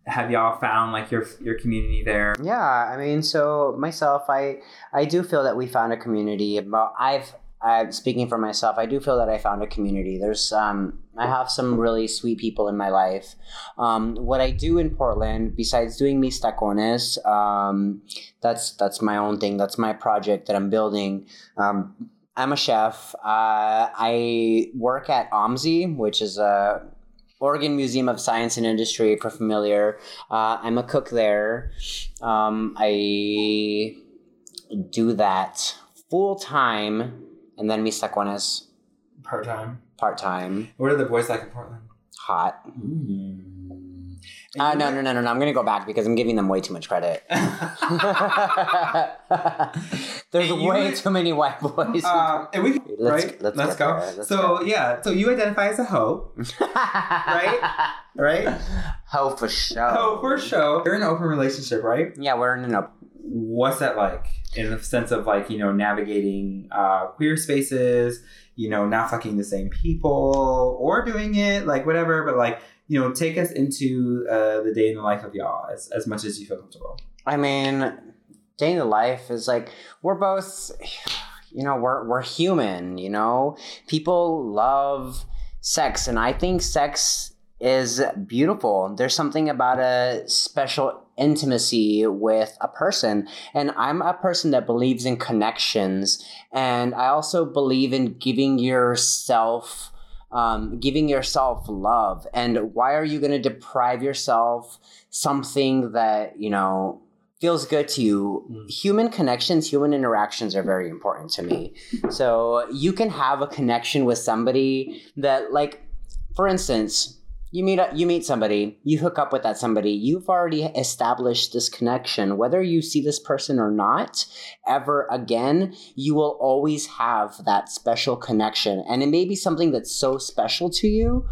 Have y'all found like your your community there? Yeah, I mean, so myself, I I do feel that we found a community. I've I'm speaking for myself, I do feel that I found a community. There's um, I have some really sweet people in my life. Um, what I do in Portland, besides doing mis tacones, um, that's that's my own thing. That's my project that I'm building. Um, I'm a chef. Uh, I work at OMSI, which is a Oregon Museum of Science and Industry, if you're familiar. Uh, I'm a cook there. Um, I do that full time, and then mis tacones Part time. part time. What are the boys like in Portland? Hot. Mm. Uh, no, no, no, no, no. I'm gonna go back because I'm giving them way too much credit. There's you way too many white boys. um, and we Let's- right. let's Let's, go. let's so yeah, so you identify as a hoe, right? right? Hoe for sure. Hoe for sure. You're in an open relationship, right? Yeah, we're in an open. what's that like in the sense of like you know navigating uh, queer spaces you know not fucking the same people or doing it like whatever but like you know take us into uh, the day in the life of y'all as, as much as you feel comfortable. I mean, day in the life is like we're both you know we're we're human you know? People love sex and i think sex is beautiful. There's something about a special intimacy with a person and i'm a person that believes in connections and i also believe in giving yourself um, giving yourself love and why are you going to deprive yourself something that you know feels good to you. Mm. Human connections, human interactions are very important to me. So you can have a connection with somebody that, like, for instance, you meet you meet somebody, you hook up with that somebody, you've already established this connection. Whether you see this person or not ever again, you will always have that special connection, and it may be something that's so special to you,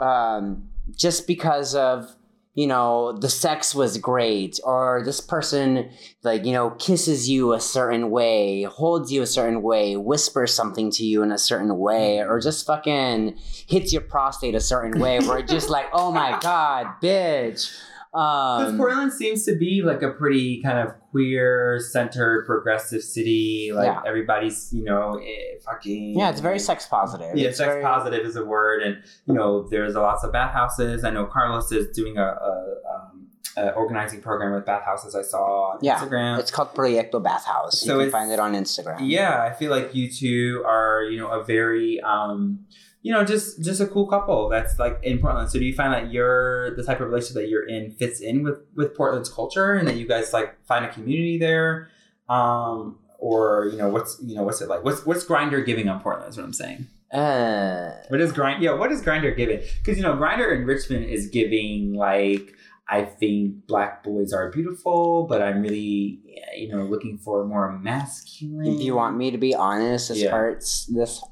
um, just because of you know, the sex was great, or this person, like, you know, kisses you a certain way, holds you a certain way, whispers something to you in a certain way, mm. or just fucking hits your prostate a certain way, where it's just like, oh my God, bitch. Because Um, Portland seems to be like a pretty kind of queer centered progressive city. Like Yeah. everybody's, you know, eh, fucking. yeah, it's very sex positive. Yeah, It's sex very- positive is a word, and you know, there's lots of bathhouses. I know Carlos is doing a, a, um, organizing program with bathhouses. I saw on Yeah, Instagram. It's called Proyecto Bathhouse. So you can find it on Instagram. yeah, I feel like you two are, you know, a very, um, you know, just just a cool couple that's like in Portland. So do you find that you're the type of relationship that you're in fits in with with Portland's culture, and that you guys like find a community there, um, or you know, what's you know, what's it like? What's what's Grindr giving on Portland? Is what I'm saying. Uh, What is grind? Yeah, what is Grindr giving? Because you know, Grindr in Richmond is giving like I think black boys are beautiful, but I'm really you know looking for more masculine. if you want me to be honest, this Yeah. part's this.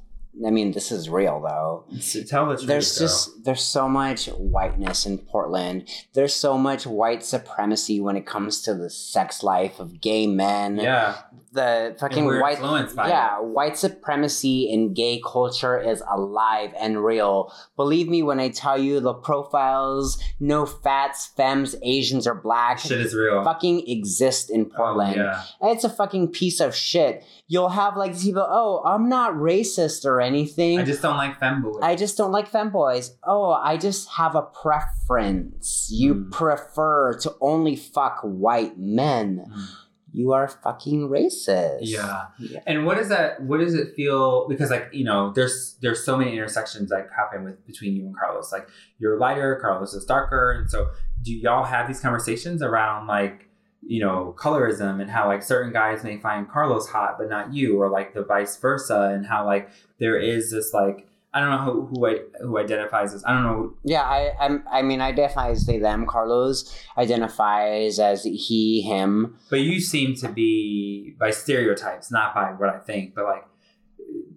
I mean, this is real though. So tell the truth. There's girl. just there's so much whiteness in Portland. There's so much white supremacy when it comes to the sex life of gay men. yeah, The fucking and white yeah, white supremacy in gay culture is alive and real. Believe me when I tell you the profiles, no fats, femmes, Asians, or black shit is real. fucking exist in Oh, Portland. yeah. It's a fucking piece of shit. You'll have like these people, oh, I'm not racist or anything. I just don't like femboys. I just don't like femboys. Oh, I just have a preference. You Mm. prefer to only fuck white men. Mm. You are fucking racist. Yeah. Yeah. And what does that? What does it feel? Because like you know, there's there's so many intersections that happen with between you and Carlos. Like you're lighter, Carlos is darker, and so do y'all have these conversations around like you know colorism and how like certain guys may find Carlos hot but not you, or like the vice versa, and how like there is this like I don't know who who, I, who identifies as I don't know Yeah, I, I'm. I mean, I identify as they them. Carlos identifies as he him. But you seem to be by stereotypes, not by what I think, but like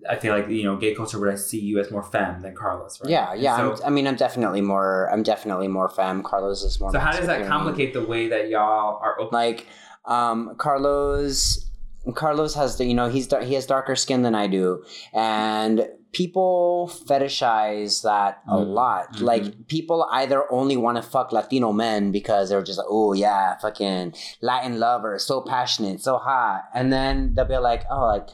I feel like you know, gay culture would I see you as more femme than Carlos, right? Yeah, yeah. So, I'm, mean, I'm definitely more. I'm definitely more femme. Carlos is more. so how does that complicate the way that y'all are open? Like, um, Carlos. Carlos has the you know he's he has darker skin than I do, and people fetishize that a Mm. lot. Mhm. Like people either only want to fuck Latino men because they're just like, oh yeah, fucking Latin lover, so passionate, so hot, and then they'll be like, oh like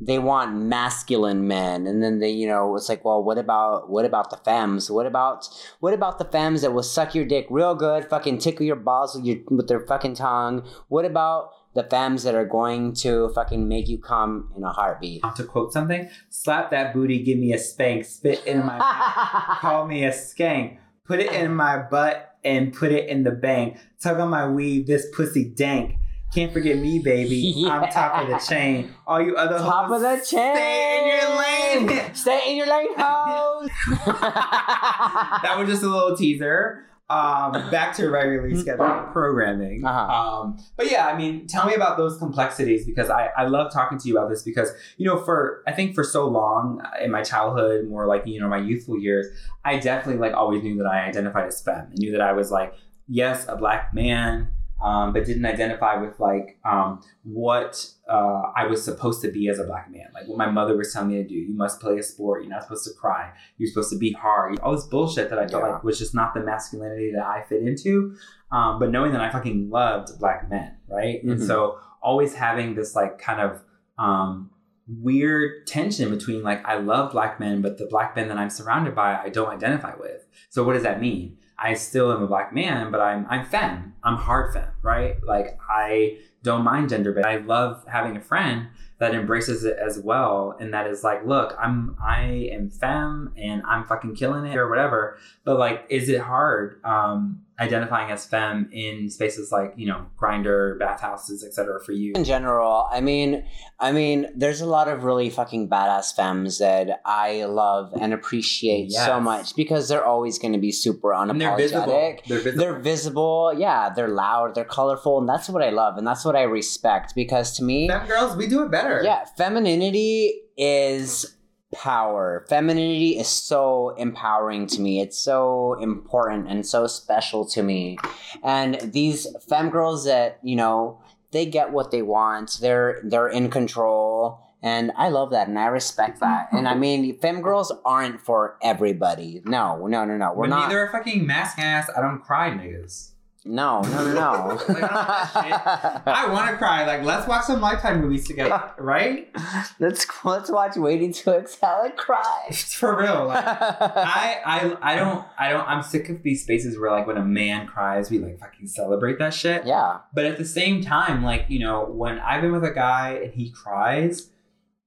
they want masculine men and then they you know it's like well what about what about the femmes what about what about the femmes that will suck your dick real good fucking tickle your balls with your with their fucking tongue what about the femmes that are going to fucking make you come in a heartbeat to quote something, slap that booty, give me a spank, spit in my mouth, call me a skank, put it in my butt and put it in the bank, tug on my weave, this pussy dank. Can't forget me, baby. I'm top of the chain. All you other top hoes, of the chain Stay in your lane. stay in your lane hoes that was just a little teaser. Um, back to regularly scheduled programming. Uh-huh. Um, but yeah, I mean, tell me about those complexities because I, I love talking to you about this because, you know, for, I think for so long in my childhood, more like, you know, my youthful years, I definitely like always knew that I identified as femme. I knew that I was like, yes, a black man. um, but didn't identify with like um, what uh, I was supposed to be as a black man. Like what my mother was telling me to do. You must play a sport. You're not supposed to cry. You're supposed to be hard. All this bullshit that I felt Yeah. like was just not the masculinity that I fit into. Um, but knowing that I fucking loved black men, right? And Mhm. so always having this like kind of um, weird tension between like I love black men, but the black men that I'm surrounded by I don't identify with. So what does that mean? I still am a black man, but I'm I'm femme. I'm hard femme, right? Like I don't mind gender, but I love having a friend that embraces it as well, and that is like, look, I'm I am femme, and I'm fucking killing it or whatever. But like, is it hard um, identifying as femme in spaces like you know Grindr, bathhouses, etc. for you? in general i mean i mean there's a lot of really fucking badass femmes that i love and appreciate so much because they're always going to be super And they're visible. unapologetic They're visible. they're visible yeah they're loud they're colorful and that's what i love and that's what i respect because to me Femme girls, we do it better. yeah femininity is power. Femininity is so empowering to me. It's so important and so special to me. And these femme girls that you know they get what they want. They're they're in control. And i love that and i respect that. And i mean femme girls aren't for everybody. No no no no. We're not. but not neither are fucking mask ass. I don't cry, niggas. No no no no Like, I I want to cry. Like, let's watch some Lifetime movies together, right? let's let's watch waiting to exhale and cry For real. Like, I, I, I don't, I don't. I'm sick of these spaces where, like, when a man cries, we like fucking celebrate that shit. yeah But at the same time, like, you know, when I've been with a guy and he cries.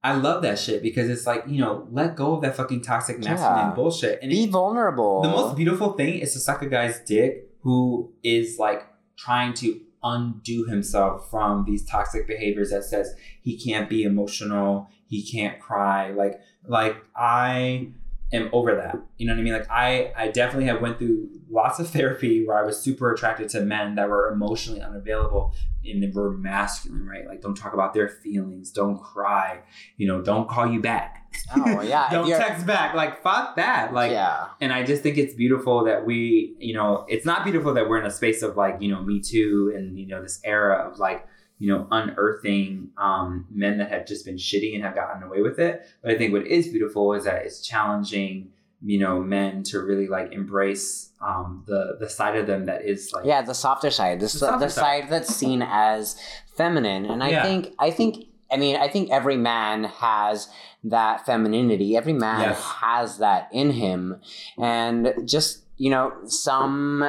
I love that shit because it's like, you know, let go of that fucking toxic masculine Yeah. bullshit. And be it- vulnerable The most beautiful thing is to suck a guy's dick who is like trying to undo himself from these toxic behaviors that says he can't be emotional, he can't cry. Like like I am over that. You know what I mean? Like I I definitely have went through lots of therapy where I was super attracted to men that were emotionally unavailable and they were masculine, right? Like don't talk about their feelings, don't cry, you know, don't call you back. Oh yeah, don't text back. Like fuck that. Like yeah, and I just think it's beautiful that we, you know, it's not beautiful that we're in a space of like, you know, Me Too and, you know, this era of like, you know, unearthing um, men that have just been shitty and have gotten away with it. But I think what is beautiful is that it's challenging, you know, men to really like embrace um, the the side of them that is like, yeah, the softer side, the, The softer the side that's seen as feminine, and I Yeah. think, I think, I mean, I think every man has that femininity. Every man Yes. has that in him, and just you know, some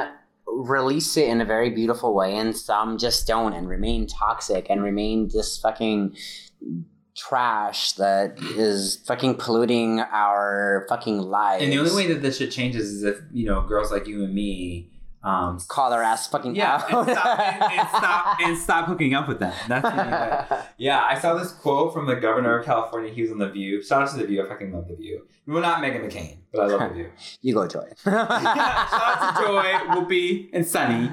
release it in a very beautiful way, and some just don't, and remain toxic and remain this fucking trash that is fucking polluting our fucking lives. And the only way that this shit changes is if you know girls like you and me. Um, call their ass fucking yeah, out. and stop, and, and stop and stop hooking up with them. That's the way. Yeah, I saw this quote from the governor of California. He was on The View. Shout out to The View. I fucking love The View. Well, not Meghan McCain, but I love The View. you go, Joy. Shout out to Joy, Whoopi, and Sunny.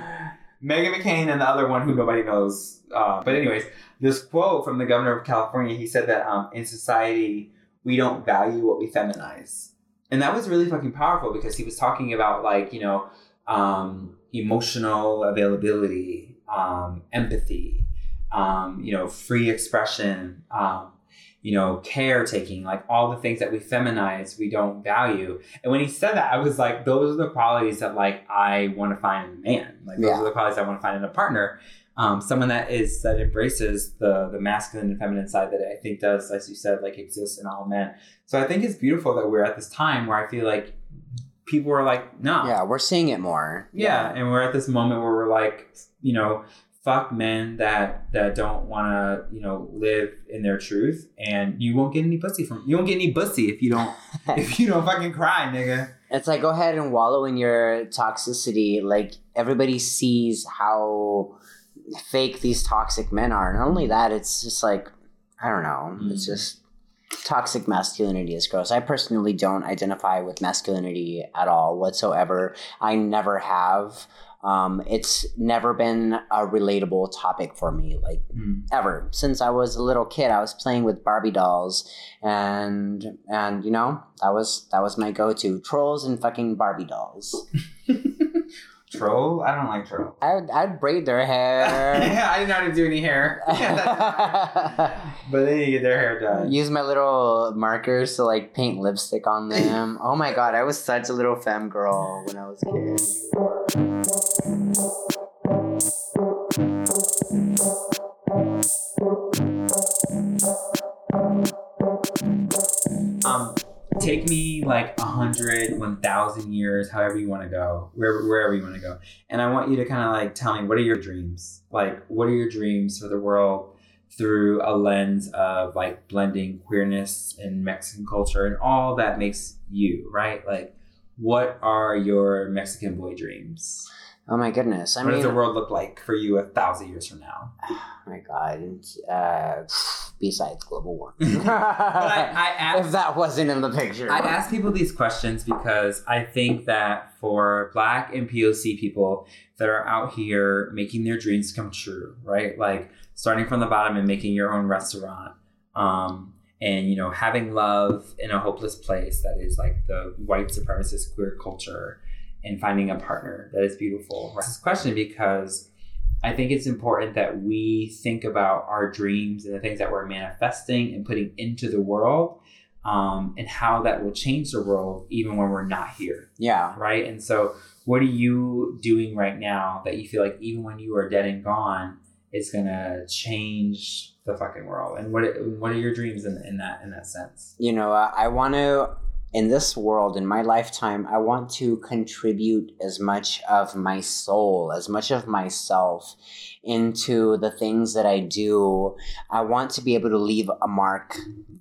Meghan McCain and the other one who nobody knows. Uh, but anyways, this quote from the governor of California, he said that um, in society, we don't value what we feminize. And that was really fucking powerful because he was talking about like, you know, um, emotional availability, um, empathy, um, you know, free expression, um, you know, caretaking, like all the things that we feminize, we don't value. And when he said that, I was like, those are the qualities that like I want to find in a man. Like those Yeah. are the qualities I want to find in a partner. Um, someone that is that embraces the the masculine and feminine side that I think does, as you said, like exist in all men. So I think it's beautiful that we're at this time where I feel like people are like, no, Yeah, we're seeing it more. yeah, and we're at this moment where we're like, you know, fuck men that that don't want to, you know, live in their truth, and you won't get any pussy from you won't get any pussy if you don't if you don't fucking cry, nigga. It's like go ahead and wallow in your toxicity. Like everybody sees how fake these toxic men are. Not only that, it's just like I don't know. It's Mm. just toxic masculinity is gross. I personally don't identify with masculinity at all whatsoever. I never have. Um, it's never been a relatable topic for me. Like Mm. ever since I was a little kid. I was playing with Barbie dolls, and and you know that was that was my go-to trolls and fucking Barbie dolls. troll. I don't like trolls. I'd, I'd braid their hair. yeah, I didn't know how to do any hair. but they need to get their hair done. Use my little markers to like paint lipstick on them. Oh my god, I was such a little femme girl when I was a kid. Take me like a hundred, one thousand years, however you want to go, wherever wherever you want to go, and I want you to kind of like tell me what are your dreams? Like, what are your dreams for the world through a lens of like blending queerness and Mexican culture and all that makes you right? Like, what are your Mexican boy dreams? Oh my goodness. I what mean, does the world look like for you a thousand years from now? oh my god. Uh, besides global warming. I, I asked, if that wasn't in the picture. I ask people these questions because I think that for Black and POC people that are out here making their dreams come true, right? Like starting from the bottom and making your own restaurant, um, and you know having love in a hopeless place that is like the white supremacist queer culture, and finding a partner that is beautiful. This question because. I think it's important that we think about our dreams and the things that we're manifesting and putting into the world um, and how that will change the world even when we're not here, yeah. right? And so, what are you doing right now that you feel like even when you are dead and gone, it's gonna change the fucking world? And what what are your dreams in, in that in that sense? You know, I, I want to, in this world, in my lifetime, I want to contribute as much of my soul, as much of myself into the things that I do. I want to be able to leave a mark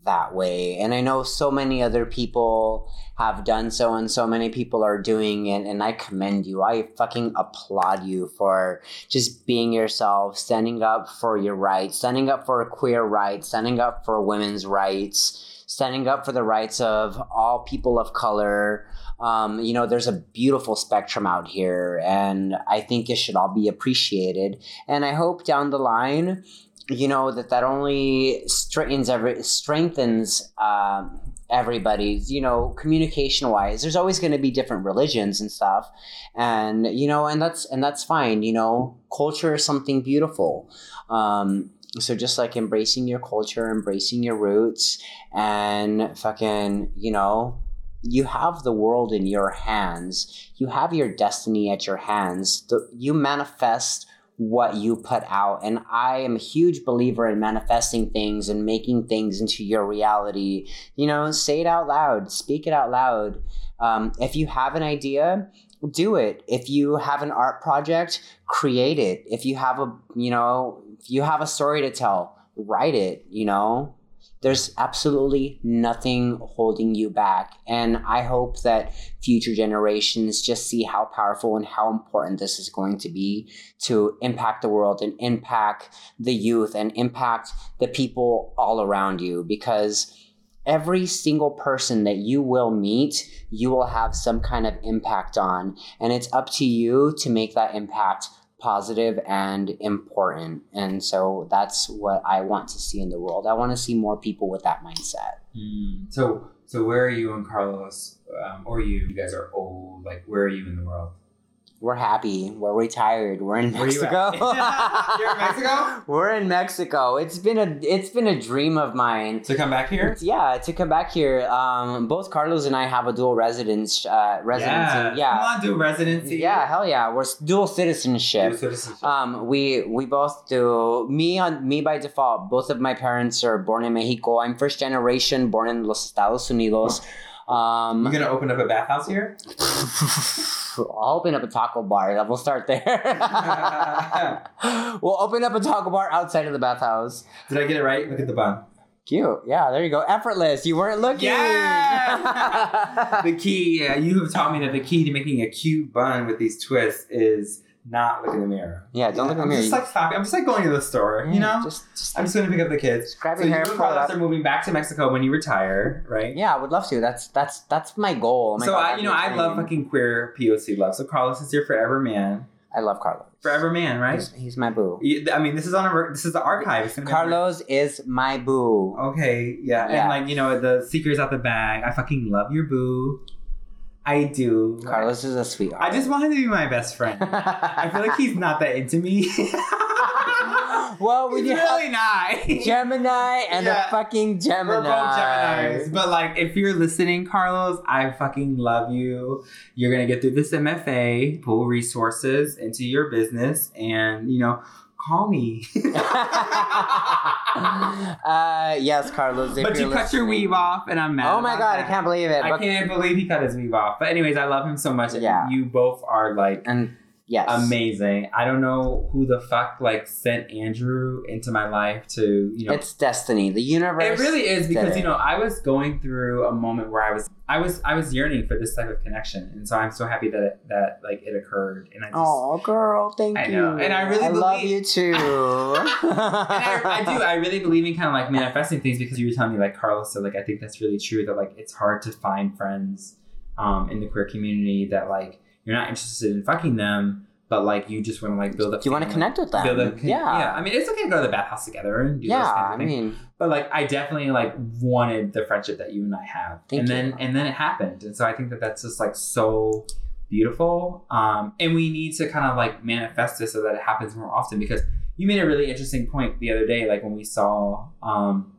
that way. And I know so many other people have done so, and so many people are doing it. And I commend you. I fucking applaud you for just being yourself, standing up for your rights, standing up for queer rights, standing up for women's rights standing up for the rights of all people of color. Um, you know, there's a beautiful spectrum out here, and I think it should all be appreciated. And I hope down the line, you know, that that only strengthens every strengthens. Um, everybody's you know communication wise there's always going to be different religions and stuff and you know and that's and that's fine you know culture is something beautiful um so just like embracing your culture embracing your roots and fucking you know you have the world in your hands. You have your destiny at your hands. You manifest what you put out and i am a huge believer in manifesting things and making things into your reality. You know say it out loud speak it out loud. Um, if you have an idea do it. If you have an art project create it. If you have a you know you have a story to tell write it you know there's absolutely nothing holding you back and i hope that future generations just see how powerful and how important this is going to be to impact the world and impact the youth and impact the people all around you because every single person that you will meet, you will have some kind of impact on. And it's up to you to make that impact positive and important. And so that's what I want to see in the world. I want to see more people with that mindset. Mm. So so where are you and Carlos, um, or you? You guys are old. Like where are you in the world? We're happy. We're retired. We're in Where you Mexico. at? You're in Mexico? We're in Mexico. It's been a it's been a dream of mine. To come back here? Yeah, to come back here. Um, both Carlos and I have a dual residence uh, residency. Yeah, Come on, do residency. yeah, hell yeah. We're dual citizenship. Do citizenship. Um, we we both do. Me on me by default. Both of my parents are born in Mexico. I'm first generation, born in los Estados Unidos. You Um, gonna open up a bathhouse here? I'll open up a taco bar. We'll start there. we'll open up a taco bar outside of the bathhouse. Did I get it right? Look at the bun. Cute. Yeah, there you go. Effortless. You weren't looking. Yeah! the key, uh, you have taught me that the key to making a cute bun with these twists is not look in the mirror. yeah, don't look at I'm me. just like stopping. I'm just like going to the store, you know? Just, just I'm just going to pick up the kids. Grab so your you hair, and pull it Carlos up. are moving back to Mexico when you retire, right? Yeah, I would love to. That's that's that's my goal. Oh my so God, I, you know, I love fucking queer POC love. So Carlos is your forever man, I love Carlos. forever man, right? He's, he's my boo. I mean, this is on a this is the archive. It's gonna be on- Carlos is my boo. Okay, yeah. Yeah. and like you know, the secret's out the bag. I fucking love your boo. I do. Carlos is a sweetheart. I just want him to be my best friend. I feel like he's not that into me. well, he's really not. Gemini and Yeah. a fucking Gemini. We're both Geminis. But like if you're listening, Carlos, I fucking love you. You're gonna get through this MFA, pull resources into your business, and you know, call me. uh, yes, Carlos. but you cut your weave off, and I'm mad. Oh my god, I can't believe it. I But- can't believe he cut his weave off. But anyways, I love him so much. Yeah. You both are like And yes, amazing. I don't know who the fuck like sent Andrew into my life to, you know, It's destiny. The universe. it really is because you know I was going through a moment where I was I was I was yearning for this type of connection, and so I'm so happy that it, that like it occurred, and I just Oh, girl, thank you. I you. know, and I really I love you too. and I, I do I really believe in kind of like manifesting things because you were telling me like Carlos said like I think that's really true that like it's hard to find friends um, in the queer community that like you're not interested in fucking them, but like you just want to like build up. You want to connect with them? Build yeah. yeah. I mean, it's okay to go to the bathhouse together and do Yeah, kinds I of things. mean, but like I definitely like wanted the friendship that you and I have, Thank and you. then and then it happened, and so I think that that's just like so beautiful. Um, and we need to kind of like manifest this so that it happens more often because you made a really interesting point the other day, like when we saw. Um,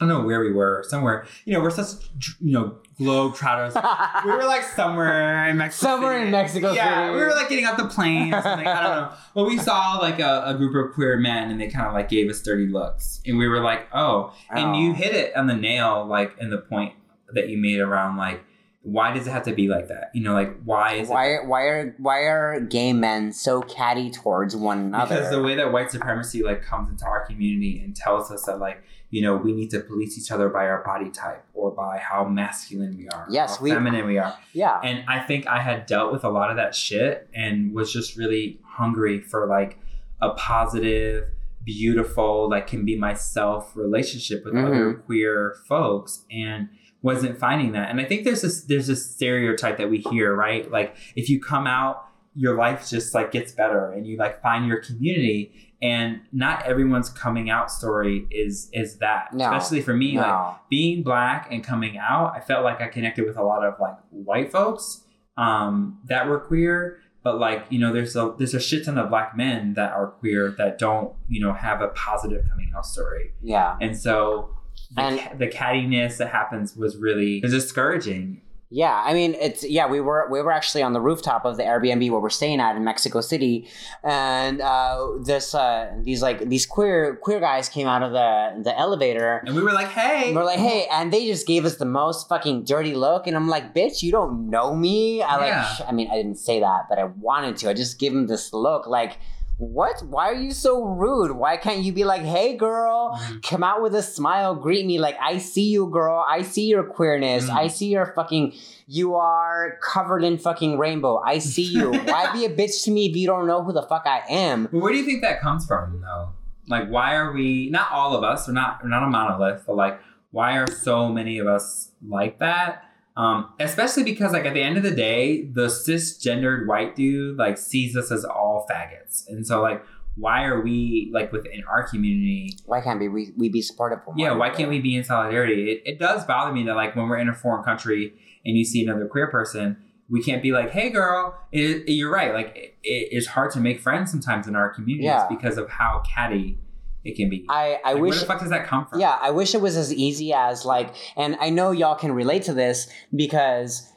I don't know where we were, somewhere. You know, we're such you know globe trotters. we were like somewhere in Mexico. Somewhere City. in Mexico Yeah, City. we were like getting off the plane or something. I don't know. But we saw like a, a group of queer men and they kind of like gave us dirty looks. And we were like, oh. And Oh. you hit it on the nail, like in the point that you made around like, why does it have to be like that? You know, like why is why it? why are why are gay men so catty towards one another? Because the way that white supremacy like comes into our community and tells us that like you know we need to police each other by our body type or by how masculine we are, Yes, we- feminine we are. yeah, And I think I had dealt with a lot of that shit and was just really hungry for like a positive, beautiful, like can be myself relationship with Mhm. other queer folks and wasn't finding that. And I think there's this there's this stereotype that we hear, right? Like if you come out, your life just like gets better and you like find your community and not everyone's coming out story is is that. No. Especially for me, like being black and coming out, I felt like I connected with a lot of like white folks um, that were queer. But like you know, there's a there's a shit ton of black men that are queer that don't you know have a positive coming out story, yeah. and so the, And- the cattiness that happens was really was discouraging. Yeah, I mean it's yeah we were we were actually on the rooftop of the Airbnb where we're staying at in Mexico City, and uh, this uh, these like these queer queer guys came out of the the elevator. And we were like, hey, And we're like, hey, and they just gave us the most fucking dirty look, and I'm like, bitch, you don't know me. I like, Yeah. sh- I mean, I didn't say that, but I wanted to. I just give them this look, like, what? Why are you so rude? Why can't you be like, hey, girl, Mhm. come out with a smile, greet me, like, I see you, girl, I see your queerness, Mhm. I see your fucking, you are covered in fucking rainbow, I see you. Why be a bitch to me if you don't know who the fuck I am? Where do you think that comes from, though? Like, why are we not all of us? We're not we're not a monolith, but like, why are so many of us like that? Um, especially because, like, at the end of the day, the cisgendered white dude like sees us as all faggots, and so like, why are we like within our community? Why can't we, we, we be supportive Yeah, why can't we be in solidarity? It, it does bother me that like when we're in a foreign country and you see another queer person, we can't be like, "Hey, girl." It, it- you're right. Like it, it's hard to make friends sometimes in our communities Yeah. because of how catty it can be. I, I Like, wish Where the fuck does that come from? Yeah, I wish it was as easy as like, and I know y'all can relate to this because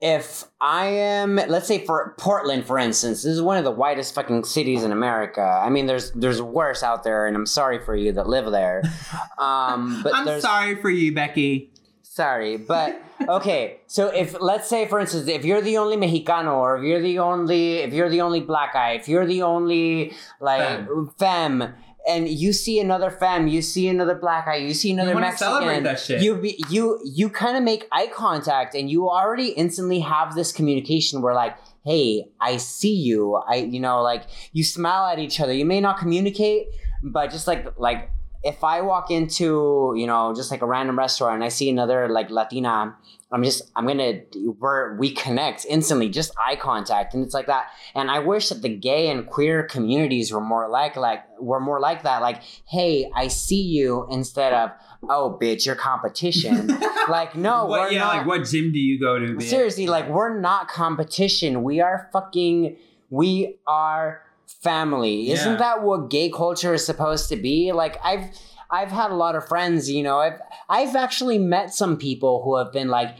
if I am, let's say for Portland, for instance, this is one of the whitest fucking cities in America. I mean, there's there's worse out there, and I'm sorry for you that live there. Um, but I'm sorry for you, Becky. Sorry, but okay. So if let's say, for instance, if you're the only Mexicano, or if you're the only, if you're the only black guy, if you're the only like femme, and you see another femme, you see another black guy, you see another wanna Mexican, celebrate that shit. you be, you you kind of make eye contact, and you already instantly have this communication where like. Hey, I see you. I, you know, like you smile at each other. You may not communicate, but just like like if I walk into, you know, just like a random restaurant and I see another like Latina, I'm just, I'm gonna, we're, we connect instantly, just eye contact. And it's like that. And I wish that the gay and queer communities were more like, like, were more like that. Like, hey, I see you instead of, oh, bitch, your competition. like, no, what, we're yeah, not. like what gym do you go to? bitch? Seriously, like we're not competition. We are fucking we are family. Isn't that what gay culture is supposed to be? Like I've I've had a lot of friends, you know, I've I've actually met some people who have been like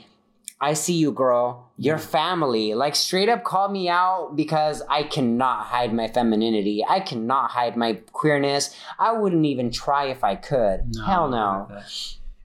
I see you, girl. You're mm. family. Like straight up call me out because I cannot hide my femininity. I cannot hide my queerness. I wouldn't even try if I could. Hell no.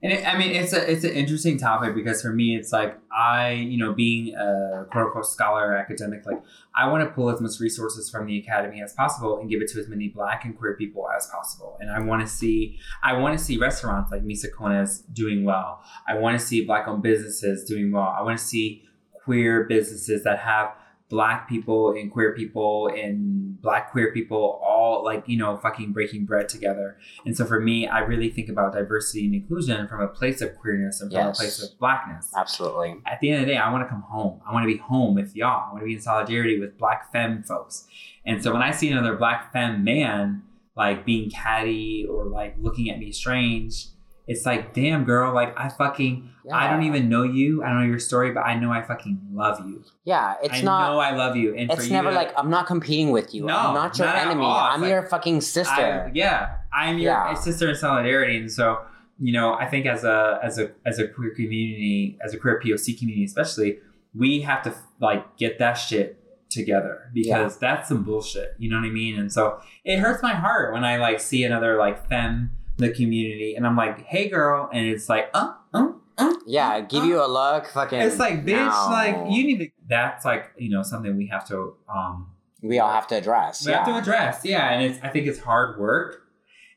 And it, I mean, it's a it's an interesting topic because for me, it's like I, you know, being a quote unquote scholar academic, like I want to pull as much resources from the academy as possible and give it to as many Black and queer people as possible. And I want to see, I want to see restaurants like Mis Tacones doing well. I want to see Black-owned businesses doing well. I want to see queer businesses that have Black people and queer people and Black queer people all like you know fucking breaking bread together. And so for me, I really think about diversity and inclusion from a place of queerness and from Yes. a place of blackness. Absolutely. At the end of the day, I want to come home. I want to be home with y'all. I want to be in solidarity with black femme folks. And so when I see another black femme man like being catty or like looking at me strange, it's like, damn girl, like I fucking I don't even know you. I don't know your story, but I know I fucking love you. Yeah, it's I not know I love you. And for It's never to- like I'm not competing with you. No, I'm not your not enemy. I'm like, your fucking sister. I, yeah, I'm your Yeah. sister in solidarity, and so you know, I think as a as a as a queer community, as a queer POC community, especially, we have to like get that shit together because that's some bullshit. You know what I mean? And so it hurts my heart when I like see another like femme the community, and I'm like, hey girl, and it's like, uh, uh, uh, yeah, give you a look, fucking. It's like, bitch, no. like you need to. That's like you know something we have to um we all have to address. we yeah. have to address. Yeah, and it's I think it's hard work,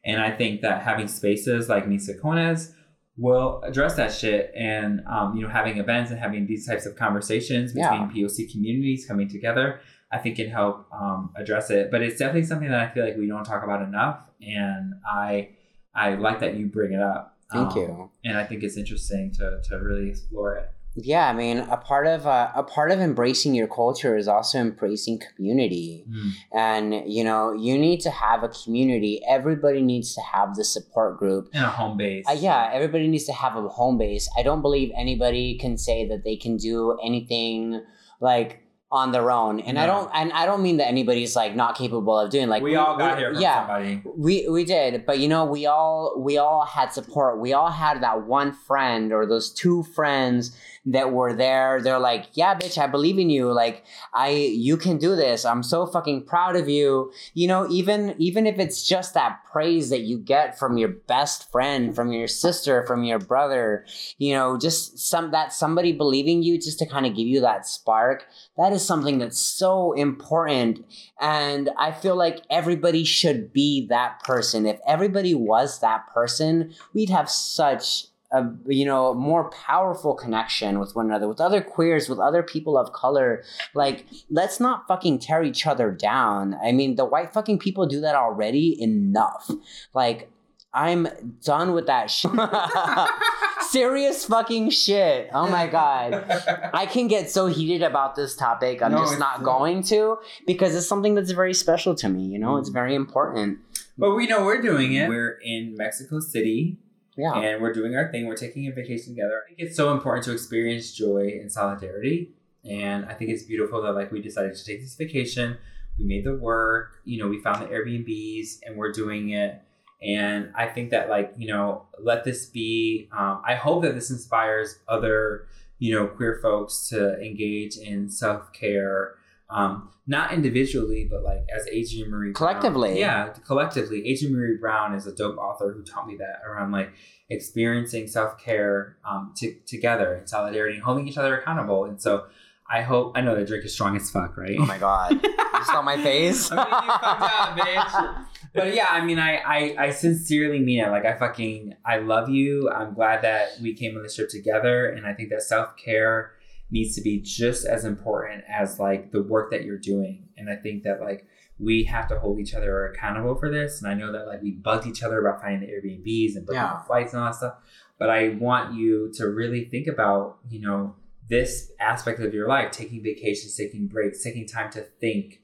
and I think that having spaces like Mis Tacones will address that shit, and um, you know having events and having these types of conversations between POC communities coming together, I think can help um, address it. But it's definitely something that I feel like we don't talk about enough, and I I like that you bring it up. Thank Um, you. And I think it's interesting to to really explore it. Yeah, I mean, a part of uh, a part of embracing your culture is also embracing community. And you know, you need to have a community. Everybody needs to have the support group. And a home base. Uh, yeah, everybody needs to have a home base. I don't believe anybody can say that they can do anything like on their own. And I don't and I don't mean that anybody's like not capable of doing like we all got we- here from yeah, somebody. we we did, but you know, we all we all had support. We all had that one friend or those two friends that were there. They're like, "Yeah, bitch, I believe in you. Like, I you can do this. I'm so fucking proud of you." You know, even even if it's just that praise that you get from your best friend, from your sister, from your brother, you know, just some that somebody believing you just to kind of give you that spark. That is something that's so important and I feel like everybody should be that person. If everybody was that person, we'd have such a you know more powerful connection with one another, with other queers, with other people of color. Like, let's not fucking tear each other down. I mean, the white fucking people do that already enough. Like, I'm done with that shit. Serious fucking shit. Oh my god. I can get so heated about this topic. I'm No, just not true. going to because it's something that's very special to me. You know, it's mm. very important. But we know we're doing it. We're in Mexico City Yeah. and we're doing our thing. We're taking a vacation together. I think it's so important to experience joy and solidarity. And I think it's beautiful that like we decided to take this vacation. We made the work, you know, we found the Airbnbs and we're doing it. And I think that like, you know, let this be um, I hope that this inspires other, you know, queer folks to engage in self-care. Um, not individually, but like as Adrienne Maree Brown- Collectively. yeah, collectively. Adrienne Maree Brown is a dope author who taught me that around like experiencing self care um, to together in solidarity and holding each other accountable. And so I hope I know the drink is strong as fuck, right? Oh my god. you saw my face? I mean, you fucked up, bitch. But yeah, I mean, I, I I sincerely mean it. Like I fucking I love you. I'm glad that we came on this trip together, and I think that self care needs to be just as important as like the work that you're doing. And I think that like we have to hold each other accountable for this. And I know that like we bugged each other about finding the Airbnbs and booking Yeah. the flights and all that stuff. But I want you to really think about, you know, this aspect of your life, taking vacations, taking breaks, taking time to think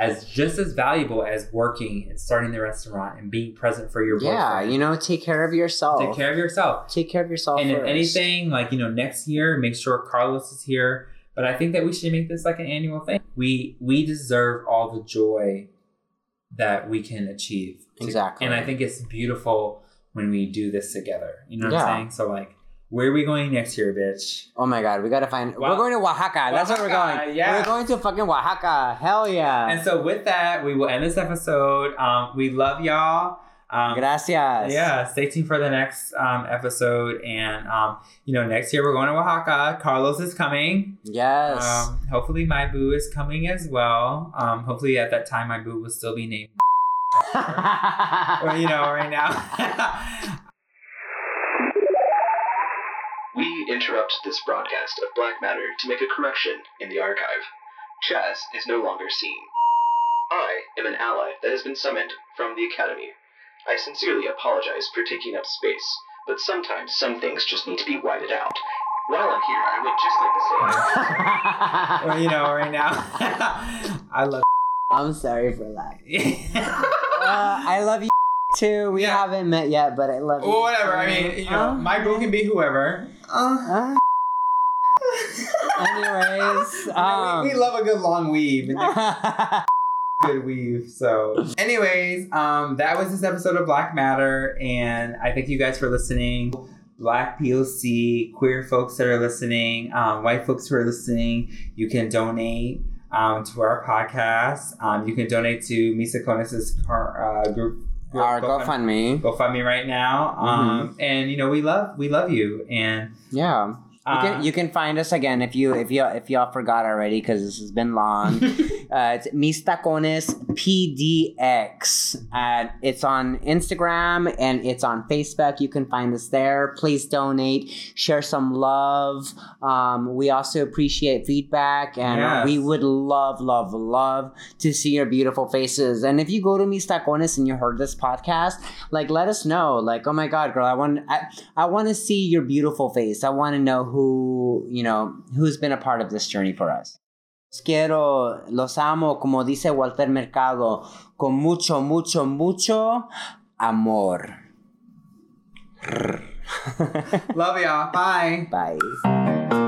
as just as valuable as working and starting the restaurant and being present for your boyfriend. Yeah, you know, take care of yourself. Take care of yourself. Take care of yourself. And if anything, like, you know, next year, make sure Carlos is here. But I think that we should make this like an annual thing. We we deserve all the joy that we can achieve. Exactly. And I think it's beautiful when we do this together. You know what Yeah. I'm saying? So like, where are we going next year, bitch? Oh my god, we gotta find. Wow. We're going to Oaxaca. That's where we're going. yeah. We're going to fucking Oaxaca. Hell yeah. And so with that, we will end this episode. Um, we love y'all. Um, Gracias. Yeah, stay tuned for the next um, episode. And, um, you know, next year we're going to Oaxaca. Carlos is coming. Yes. Um, hopefully, my boo is coming as well. Um, hopefully, at that time, my boo will still be named. Well, you know, right now. We interrupt this broadcast of Black Matter to make a correction in the archive. Chaz is no longer seen. I am an ally that has been summoned from the Academy. I sincerely apologize for taking up space, but sometimes some things just need to be whited out. While I'm here, I would just like to say. well, you know, right now. I love. I'm sorry for that. Uh, I love you too. We Yeah. haven't met yet, but I love you. well, whatever. I mean, you know, Uh, my boo can be whoever. Uh, uh. Anyways, you um, we, we love a good long weave. Good weave. So, anyways, um, that was this episode of Black Matter, and I thank you guys for listening. Black POC, queer folks that are listening, um, white folks who are listening, you can donate um, to our podcast. Um, you can donate to Mis Tacones's car, uh, group. Our GoFundMe. GoFundMe right now. Um, and you know we love we love you, and Yeah. You uh, can, you can find us again if you if you if y'all forgot already because this has been long. uh, it's Mis Tacones PDX. Uh, it's on Instagram and it's on Facebook. You can find us there. Please donate, share some love. Um, we also appreciate feedback and Yes. we would love, love, love to see your beautiful faces. And if you go to Mis Tacones and you heard this podcast, like let us know. Like, oh my God, girl, I want I, I want to see your beautiful face. I want to know who, you know, who's been a part of this journey for us. Los quiero, los amo, como dice Walter Mercado, con mucho, mucho, mucho amor. love y'all. Bye. Bye.